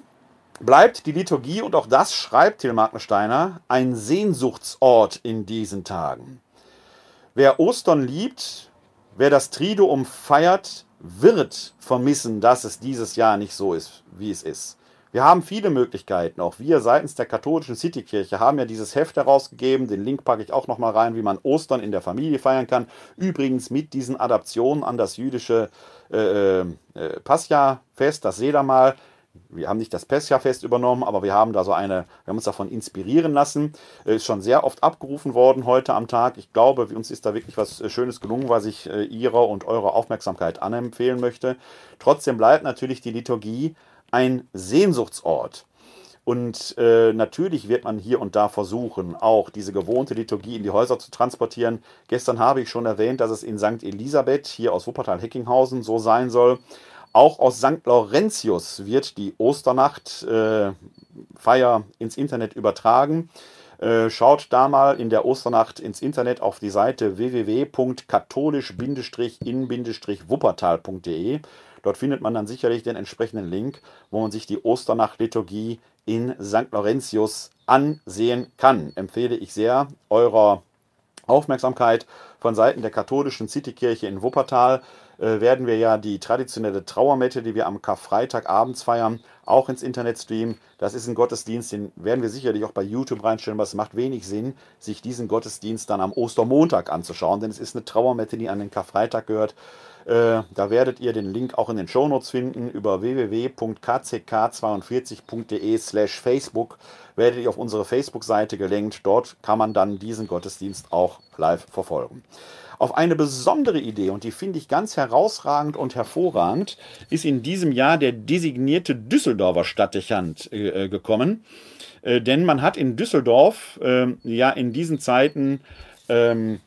bleibt die Liturgie, und auch das schreibt Till Markensteiner, ein Sehnsuchtsort in diesen Tagen. Wer Ostern liebt, wer das Triduum feiert, wird vermissen, dass es dieses Jahr nicht so ist, wie es ist. Wir haben viele Möglichkeiten. Auch wir seitens der katholischen Citykirche haben ja dieses Heft herausgegeben. Den Link packe ich auch nochmal rein, wie man Ostern in der Familie feiern kann. Übrigens mit diesen Adaptionen an das jüdische äh, äh, Pascha-Fest, das Sedermal. Wir haben nicht das Pescha-Fest übernommen, aber wir haben da so eine, wir haben uns davon inspirieren lassen. Äh, ist schon sehr oft abgerufen worden heute am Tag. Ich glaube, uns ist da wirklich was äh, Schönes gelungen, was ich äh, Ihrer und eurer Aufmerksamkeit anempfehlen möchte. Trotzdem bleibt natürlich die Liturgie ein Sehnsuchtsort. Und äh, natürlich wird man hier und da versuchen, auch diese gewohnte Liturgie in die Häuser zu transportieren. Gestern habe ich schon erwähnt, dass es in St. Elisabeth hier aus Wuppertal-Heckinghausen so sein soll. Auch aus St. Laurentius wird die Osternacht-Feier äh, ins Internet übertragen. Äh, schaut da mal in der Osternacht ins Internet auf die Seite www.katholisch-in-wuppertal.de. Dort findet man dann sicherlich den entsprechenden Link, wo man sich die Osternacht-Liturgie in St. Laurentius ansehen kann. Empfehle ich sehr eurer Aufmerksamkeit von Seiten der katholischen Citykirche in Wuppertal äh, werden wir ja die traditionelle Trauermette, die wir am Karfreitag abends feiern, auch ins Internet streamen. Das ist ein Gottesdienst, den werden wir sicherlich auch bei YouTube reinstellen, aber es macht wenig Sinn, sich diesen Gottesdienst dann am Ostermontag anzuschauen, denn es ist eine Trauermette, die an den Karfreitag gehört. Äh, da werdet ihr den Link auch in den Shownotes finden über www.kck42.de slash Facebook werdet ihr auf unsere Facebook-Seite gelenkt. Dort kann man dann diesen Gottesdienst auch live verfolgen. Auf eine besondere Idee, und die finde ich ganz herausragend und hervorragend, ist in diesem Jahr der designierte Düsseldorfer Stadtdechant äh, gekommen. Äh, denn man hat in Düsseldorf äh, ja in diesen Zeiten ähm,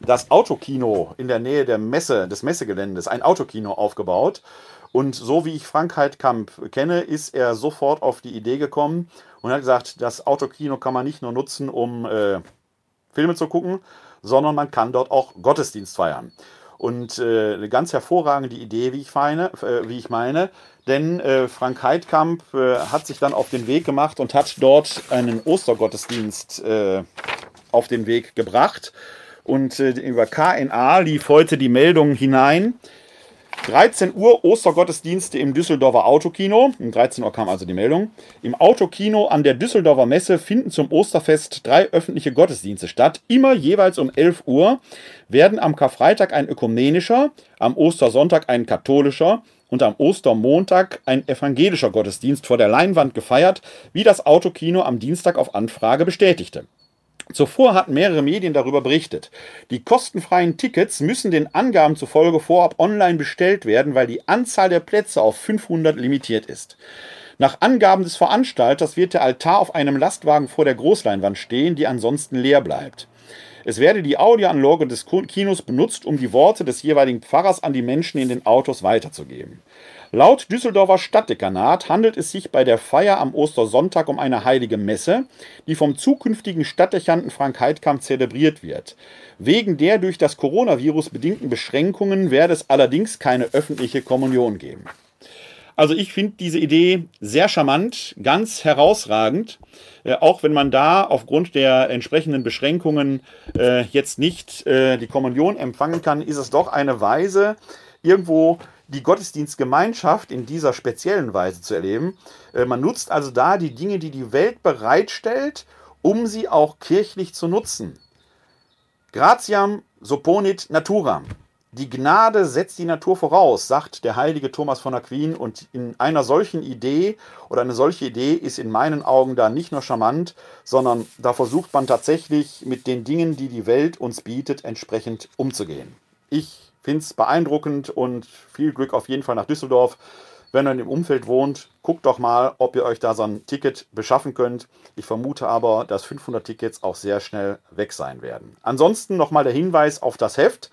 das Autokino in der Nähe der Messe, des Messegeländes, ein Autokino aufgebaut. Und so wie ich Frank Heidkamp kenne, ist er sofort auf die Idee gekommen und hat gesagt, das Autokino kann man nicht nur nutzen, um äh, Filme zu gucken, sondern man kann dort auch Gottesdienst feiern. Und äh, eine ganz hervorragende Idee, wie ich, feine, äh, wie ich meine, denn äh, Frank Heidkamp äh, hat sich dann auf den Weg gemacht und hat dort einen Ostergottesdienst äh, auf den Weg gebracht. Und äh, über KNA lief heute die Meldung hinein. 13 Uhr Ostergottesdienste im Düsseldorfer Autokino. Um 13 Uhr kam also die Meldung. Im Autokino an der Düsseldorfer Messe finden zum Osterfest drei öffentliche Gottesdienste statt. Immer jeweils um 11 Uhr werden am Karfreitag ein ökumenischer, am Ostersonntag ein katholischer und am Ostermontag ein evangelischer Gottesdienst vor der Leinwand gefeiert, wie das Autokino am Dienstag auf Anfrage bestätigte. Zuvor hatten mehrere Medien darüber berichtet. Die kostenfreien Tickets müssen den Angaben zufolge vorab online bestellt werden, weil die Anzahl der Plätze auf 500 limitiert ist. Nach Angaben des Veranstalters wird der Altar auf einem Lastwagen vor der Großleinwand stehen, die ansonsten leer bleibt. Es werde die Audioanlage des Kinos benutzt, um die Worte des jeweiligen Pfarrers an die Menschen in den Autos weiterzugeben. Laut Düsseldorfer Stadtdekanat handelt es sich bei der Feier am Ostersonntag um eine heilige Messe, die vom zukünftigen Stadtdechanten Frank Heidkamp zelebriert wird. Wegen der durch das Coronavirus bedingten Beschränkungen werde es allerdings keine öffentliche Kommunion geben. Also ich finde diese Idee sehr charmant, ganz herausragend, äh, auch wenn man da aufgrund der entsprechenden Beschränkungen äh, jetzt nicht äh, die Kommunion empfangen kann, ist es doch eine Weise, irgendwo die Gottesdienstgemeinschaft in dieser speziellen Weise zu erleben. Äh, man nutzt also da die Dinge, die die Welt bereitstellt, um sie auch kirchlich zu nutzen. Gratiam soponit naturam. Die Gnade setzt die Natur voraus, sagt der heilige Thomas von Aquin. Und in einer solchen Idee oder eine solche Idee ist in meinen Augen da nicht nur charmant, sondern da versucht man tatsächlich mit den Dingen, die die Welt uns bietet, entsprechend umzugehen. Ich finde es beeindruckend und viel Glück auf jeden Fall nach Düsseldorf. Wenn ihr im Umfeld wohnt, guckt doch mal, ob ihr euch da so ein Ticket beschaffen könnt. Ich vermute aber, dass 500 Tickets auch sehr schnell weg sein werden. Ansonsten nochmal der Hinweis auf das Heft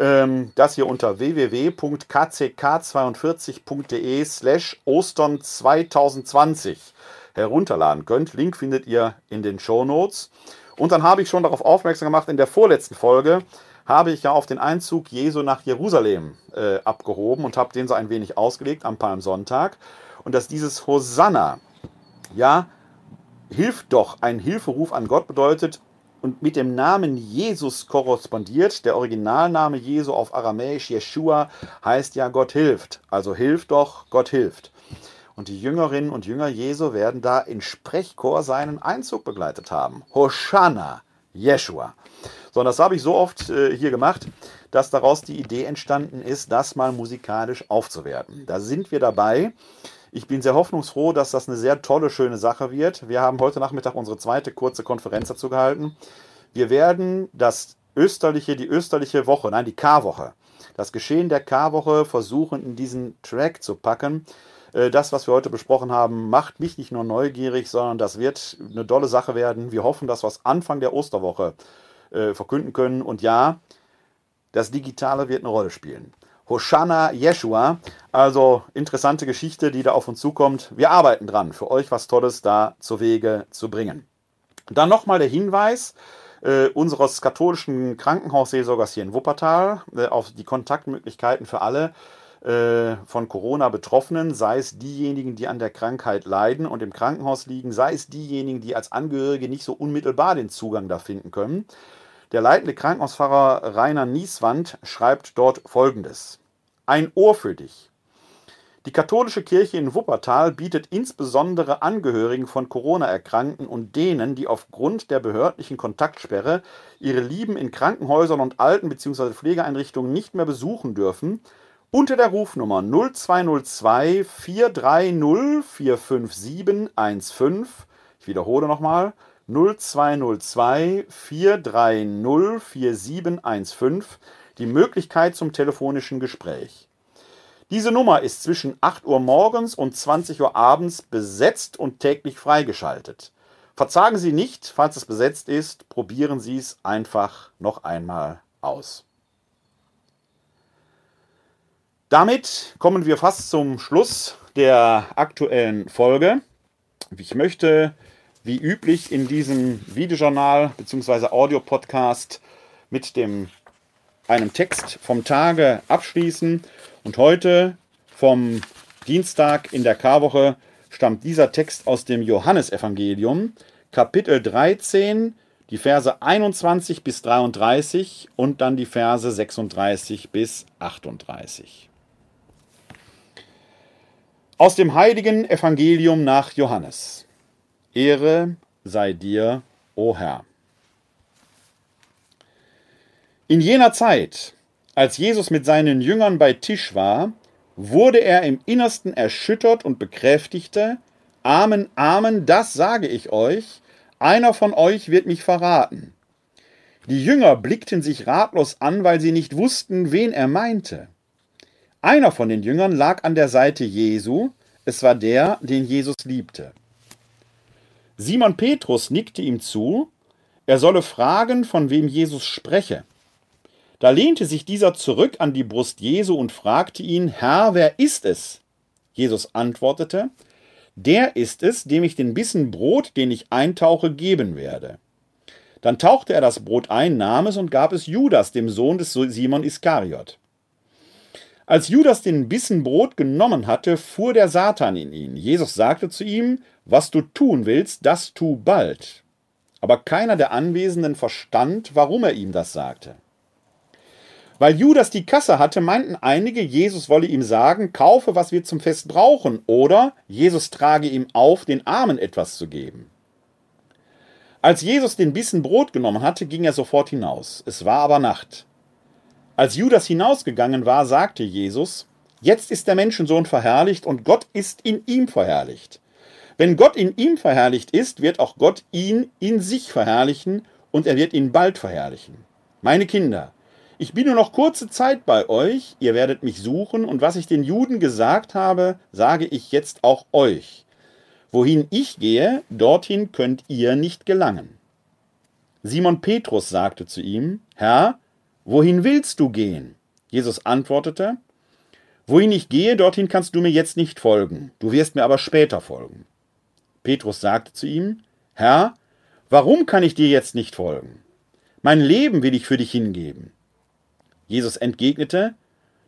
ähm, das ihr unter www.kck42.de slash Ostern 2020 herunterladen könnt. Link findet ihr in den Show Notes. Und dann habe ich schon darauf aufmerksam gemacht, in der vorletzten Folge habe ich ja auf den Einzug Jesu nach Jerusalem äh, abgehoben und habe den so ein wenig ausgelegt am Palmsonntag. Und dass dieses Hosanna, ja, hilft doch, ein Hilferuf an Gott bedeutet, und mit dem Namen Jesus korrespondiert. Der Originalname Jesu auf Aramäisch, Yeshua, heißt ja Gott hilft. Also hilft doch, Gott hilft. Und die Jüngerinnen und Jünger Jesu werden da in Sprechchor seinen Einzug begleitet haben. Hosanna, Yeshua. So, und das habe ich so oft äh, hier gemacht, dass daraus die Idee entstanden ist, das mal musikalisch aufzuwerten. Da sind wir dabei. Ich bin sehr hoffnungsfroh, dass das eine sehr tolle, schöne Sache wird. Wir haben heute Nachmittag unsere zweite kurze Konferenz dazu gehalten. Wir werden das österliche, die österliche Woche, nein, die K-Woche, das Geschehen der K-Woche versuchen in diesen Track zu packen. Äh, das, was wir heute besprochen haben, macht mich nicht nur neugierig, sondern das wird eine tolle Sache werden. Wir hoffen, dass wir es Anfang der Osterwoche äh, verkünden können. Und ja, das Digitale wird eine Rolle spielen. Hoshana Yeshua. Also interessante Geschichte, die da auf uns zukommt. Wir arbeiten dran, für euch was Tolles da zu Wege zu bringen. Dann nochmal der Hinweis äh, unseres katholischen Krankenhausseelsorgers hier in Wuppertal äh, auf die Kontaktmöglichkeiten für alle äh, von Corona Betroffenen, sei es diejenigen, die an der Krankheit leiden und im Krankenhaus liegen, sei es diejenigen, die als Angehörige nicht so unmittelbar den Zugang da finden können. Der leitende Krankenhausfahrer Rainer Nieswand schreibt dort folgendes. Ein Ohr für dich. Die katholische Kirche in Wuppertal bietet insbesondere Angehörigen von Corona-Erkrankten und denen, die aufgrund der behördlichen Kontaktsperre ihre Lieben in Krankenhäusern und Alten- bzw. Pflegeeinrichtungen nicht mehr besuchen dürfen, unter der Rufnummer 0202 430 45715, ich wiederhole nochmal, 0202 430 4715 die Möglichkeit zum telefonischen Gespräch. Diese Nummer ist zwischen 8 Uhr morgens und 20 Uhr abends besetzt und täglich freigeschaltet. Verzagen Sie nicht, falls es besetzt ist, probieren Sie es einfach noch einmal aus. Damit kommen wir fast zum Schluss der aktuellen Folge. Ich möchte wie üblich in diesem Videojournal bzw. Audio-Podcast mit dem einem Text vom Tage abschließen. Und heute vom Dienstag in der Karwoche stammt dieser Text aus dem Johannesevangelium, Kapitel 13, die Verse 21 bis 33 und dann die Verse 36 bis 38. Aus dem heiligen Evangelium nach Johannes. Ehre sei dir, o Herr. In jener Zeit, als Jesus mit seinen Jüngern bei Tisch war, wurde er im Innersten erschüttert und bekräftigte, Amen, Amen, das sage ich euch, einer von euch wird mich verraten. Die Jünger blickten sich ratlos an, weil sie nicht wussten, wen er meinte. Einer von den Jüngern lag an der Seite Jesu, es war der, den Jesus liebte. Simon Petrus nickte ihm zu, er solle fragen, von wem Jesus spreche. Da lehnte sich dieser zurück an die Brust Jesu und fragte ihn, Herr, wer ist es? Jesus antwortete, Der ist es, dem ich den Bissen Brot, den ich eintauche, geben werde. Dann tauchte er das Brot ein, nahm es und gab es Judas, dem Sohn des Simon Iskariot. Als Judas den Bissen Brot genommen hatte, fuhr der Satan in ihn. Jesus sagte zu ihm, Was du tun willst, das tu bald. Aber keiner der Anwesenden verstand, warum er ihm das sagte. Weil Judas die Kasse hatte, meinten einige, Jesus wolle ihm sagen, kaufe, was wir zum Fest brauchen, oder Jesus trage ihm auf, den Armen etwas zu geben. Als Jesus den Bissen Brot genommen hatte, ging er sofort hinaus. Es war aber Nacht. Als Judas hinausgegangen war, sagte Jesus, Jetzt ist der Menschensohn verherrlicht und Gott ist in ihm verherrlicht. Wenn Gott in ihm verherrlicht ist, wird auch Gott ihn in sich verherrlichen und er wird ihn bald verherrlichen. Meine Kinder, ich bin nur noch kurze Zeit bei euch, ihr werdet mich suchen, und was ich den Juden gesagt habe, sage ich jetzt auch euch. Wohin ich gehe, dorthin könnt ihr nicht gelangen. Simon Petrus sagte zu ihm, Herr, wohin willst du gehen? Jesus antwortete, Wohin ich gehe, dorthin kannst du mir jetzt nicht folgen, du wirst mir aber später folgen. Petrus sagte zu ihm, Herr, warum kann ich dir jetzt nicht folgen? Mein Leben will ich für dich hingeben. Jesus entgegnete,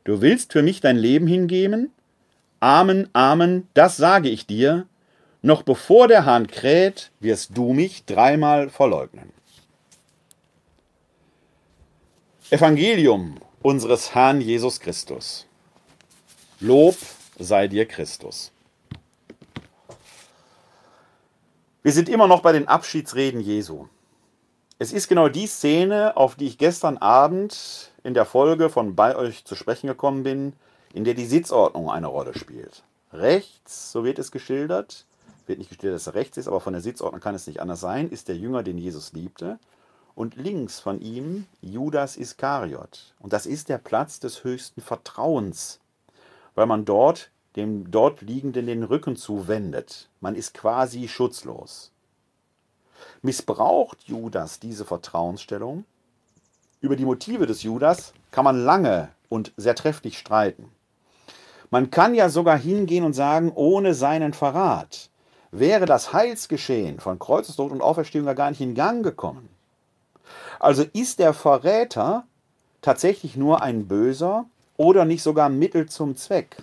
Du willst für mich dein Leben hingeben? Amen, Amen, das sage ich dir. Noch bevor der Hahn kräht, wirst du mich dreimal verleugnen. Evangelium unseres Herrn Jesus Christus. Lob sei dir Christus. Wir sind immer noch bei den Abschiedsreden Jesu. Es ist genau die Szene, auf die ich gestern Abend in der Folge von bei euch zu sprechen gekommen bin, in der die Sitzordnung eine Rolle spielt. Rechts, so wird es geschildert, wird nicht geschildert, dass er rechts ist, aber von der Sitzordnung kann es nicht anders sein, ist der Jünger, den Jesus liebte. Und links von ihm Judas Iskariot. Und das ist der Platz des höchsten Vertrauens, weil man dort dem dort Liegenden den Rücken zuwendet. Man ist quasi schutzlos. Missbraucht Judas diese Vertrauensstellung? Über die Motive des Judas kann man lange und sehr trefflich streiten. Man kann ja sogar hingehen und sagen, ohne seinen Verrat wäre das Heilsgeschehen von Kreuzestod und Auferstehung ja gar nicht in Gang gekommen. Also ist der Verräter tatsächlich nur ein Böser oder nicht sogar Mittel zum Zweck?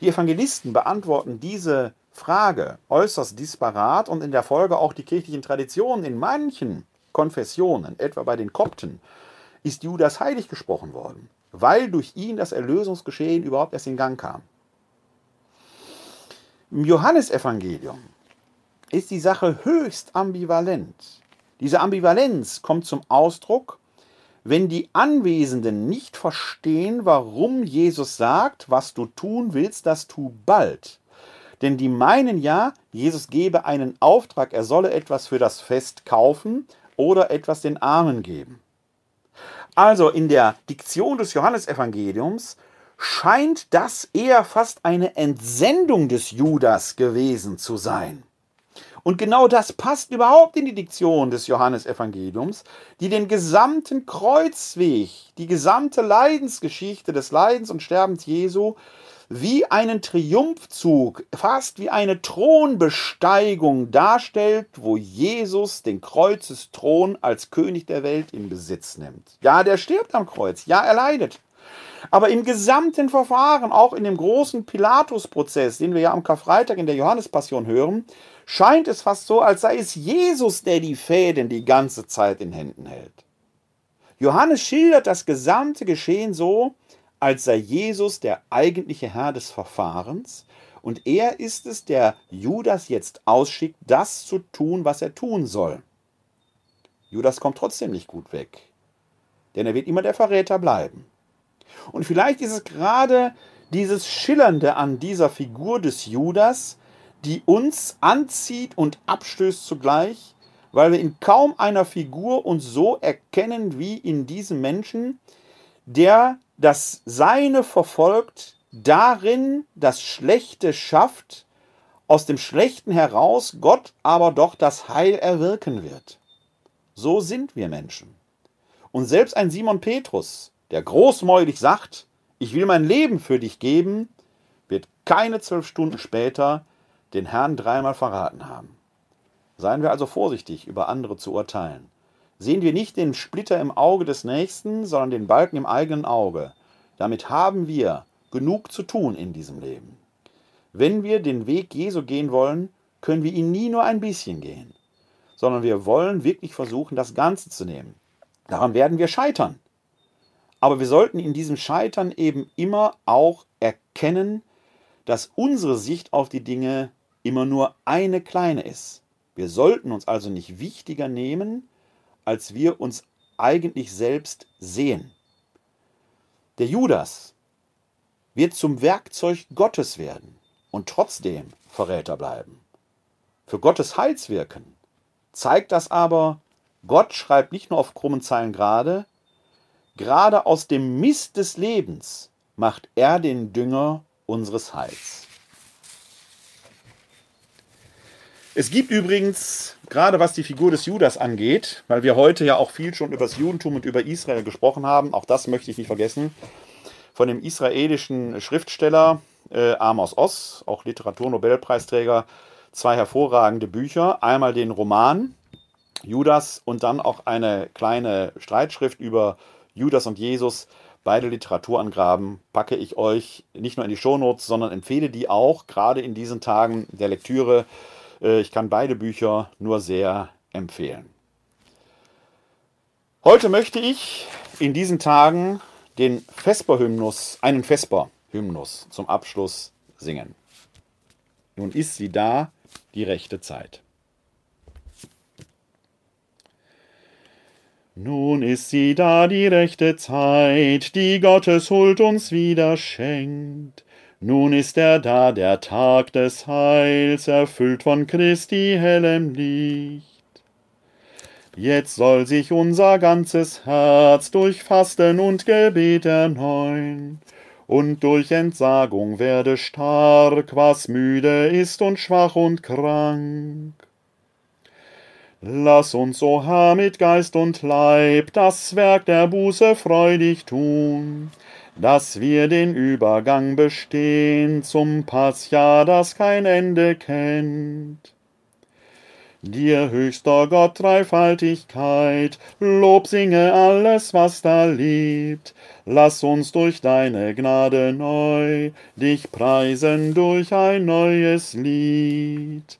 Die Evangelisten beantworten diese Frage äußerst disparat und in der Folge auch die kirchlichen Traditionen in manchen Konfessionen, etwa bei den Kopten, ist Judas heilig gesprochen worden, weil durch ihn das Erlösungsgeschehen überhaupt erst in Gang kam. Im Johannesevangelium ist die Sache höchst ambivalent. Diese Ambivalenz kommt zum Ausdruck, wenn die Anwesenden nicht verstehen, warum Jesus sagt, was du tun willst, das tu bald. Denn die meinen ja, Jesus gebe einen Auftrag, er solle etwas für das Fest kaufen oder etwas den Armen geben. Also in der Diktion des Johannesevangeliums scheint das eher fast eine Entsendung des Judas gewesen zu sein. Und genau das passt überhaupt in die Diktion des Johannesevangeliums, die den gesamten Kreuzweg, die gesamte Leidensgeschichte des Leidens und Sterbens Jesu wie einen Triumphzug, fast wie eine Thronbesteigung darstellt, wo Jesus den Kreuzesthron als König der Welt in Besitz nimmt. Ja, der stirbt am Kreuz, ja, er leidet. Aber im gesamten Verfahren, auch in dem großen Pilatus-Prozess, den wir ja am Karfreitag in der Johannespassion hören, scheint es fast so, als sei es Jesus, der die Fäden die ganze Zeit in Händen hält. Johannes schildert das gesamte Geschehen so, als sei Jesus der eigentliche Herr des Verfahrens und er ist es, der Judas jetzt ausschickt, das zu tun, was er tun soll. Judas kommt trotzdem nicht gut weg, denn er wird immer der Verräter bleiben. Und vielleicht ist es gerade dieses Schillernde an dieser Figur des Judas, die uns anzieht und abstößt zugleich, weil wir in kaum einer Figur uns so erkennen wie in diesem Menschen, der das Seine verfolgt, darin das Schlechte schafft, aus dem Schlechten heraus Gott aber doch das Heil erwirken wird. So sind wir Menschen. Und selbst ein Simon Petrus, der großmäulig sagt, ich will mein Leben für dich geben, wird keine zwölf Stunden später den Herrn dreimal verraten haben. Seien wir also vorsichtig, über andere zu urteilen sehen wir nicht den Splitter im Auge des Nächsten, sondern den Balken im eigenen Auge. Damit haben wir genug zu tun in diesem Leben. Wenn wir den Weg Jesu gehen wollen, können wir ihn nie nur ein bisschen gehen, sondern wir wollen wirklich versuchen, das Ganze zu nehmen. Daran werden wir scheitern. Aber wir sollten in diesem Scheitern eben immer auch erkennen, dass unsere Sicht auf die Dinge immer nur eine kleine ist. Wir sollten uns also nicht wichtiger nehmen, als wir uns eigentlich selbst sehen. Der Judas wird zum Werkzeug Gottes werden und trotzdem Verräter bleiben. Für Gottes Heilswirken zeigt das aber, Gott schreibt nicht nur auf krummen Zeilen gerade, gerade aus dem Mist des Lebens macht er den Dünger unseres Heils. Es gibt übrigens, gerade was die Figur des Judas angeht, weil wir heute ja auch viel schon über das Judentum und über Israel gesprochen haben, auch das möchte ich nicht vergessen, von dem israelischen Schriftsteller äh, Amos Oz, auch Literaturnobelpreisträger, zwei hervorragende Bücher. Einmal den Roman Judas und dann auch eine kleine Streitschrift über Judas und Jesus. Beide Literaturangraben packe ich euch nicht nur in die Shownotes, sondern empfehle die auch, gerade in diesen Tagen der Lektüre äh, ich kann beide Bücher nur sehr empfehlen. Heute möchte ich in diesen Tagen den Vesper-Hymnus, einen Vesper-Hymnus zum Abschluss singen. Nun ist sie da, die rechte Zeit. Nun ist sie da, die rechte Zeit, die Gottes Huld uns wieder schenkt. Nun ist er da, der Tag des Heils, erfüllt von Christi hellem Licht. Jetzt soll sich unser ganzes Herz durch Fasten und Gebet erneuern, und durch Entsagung werde stark, was müde ist und schwach und krank. Lass uns, o Herr, mit Geist und Leib das Werk der Buße freudig tun, dass wir den Übergang bestehen zum Passjahr, das kein Ende kennt. Dir höchster Gott Dreifaltigkeit, Lob singe alles, was da lebt. Lass uns durch deine Gnade neu dich preisen durch ein neues Lied.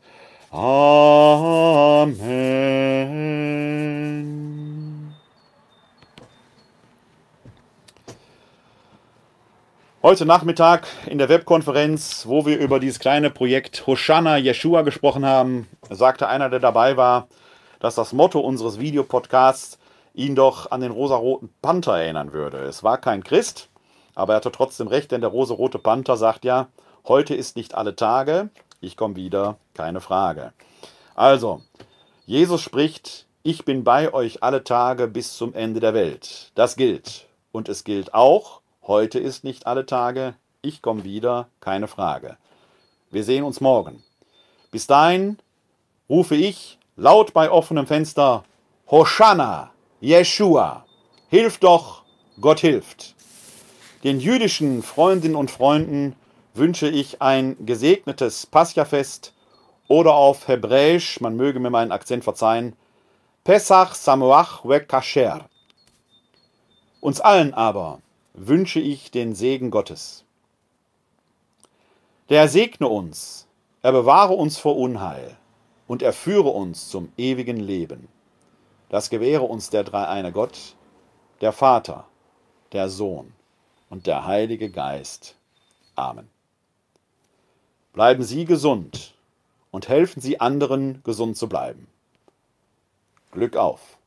Amen. Heute Nachmittag in der Webkonferenz, wo wir über dieses kleine Projekt Hoshana Yeshua gesprochen haben, sagte einer, der dabei war, dass das Motto unseres Videopodcasts ihn doch an den rosaroten Panther erinnern würde. Es war kein Christ, aber er hatte trotzdem recht, denn der rosarote Panther sagt ja, heute ist nicht alle Tage, ich komme wieder, keine Frage. Also, Jesus spricht, ich bin bei euch alle Tage bis zum Ende der Welt. Das gilt. Und es gilt auch, Heute ist nicht alle Tage. Ich komme wieder, keine Frage. Wir sehen uns morgen. Bis dahin rufe ich laut bei offenem Fenster Hoshana, Yeshua. Hilf doch, Gott hilft. Den jüdischen Freundinnen und Freunden wünsche ich ein gesegnetes Paschafest oder auf Hebräisch, man möge mir meinen Akzent verzeihen, Pesach Samoach we Kasher. Uns allen aber wünsche ich den Segen Gottes. Der segne uns, er bewahre uns vor Unheil und er führe uns zum ewigen Leben. Das gewähre uns der dreieine Gott, der Vater, der Sohn und der Heilige Geist. Amen. Bleiben Sie gesund und helfen Sie anderen, gesund zu bleiben. Glück auf!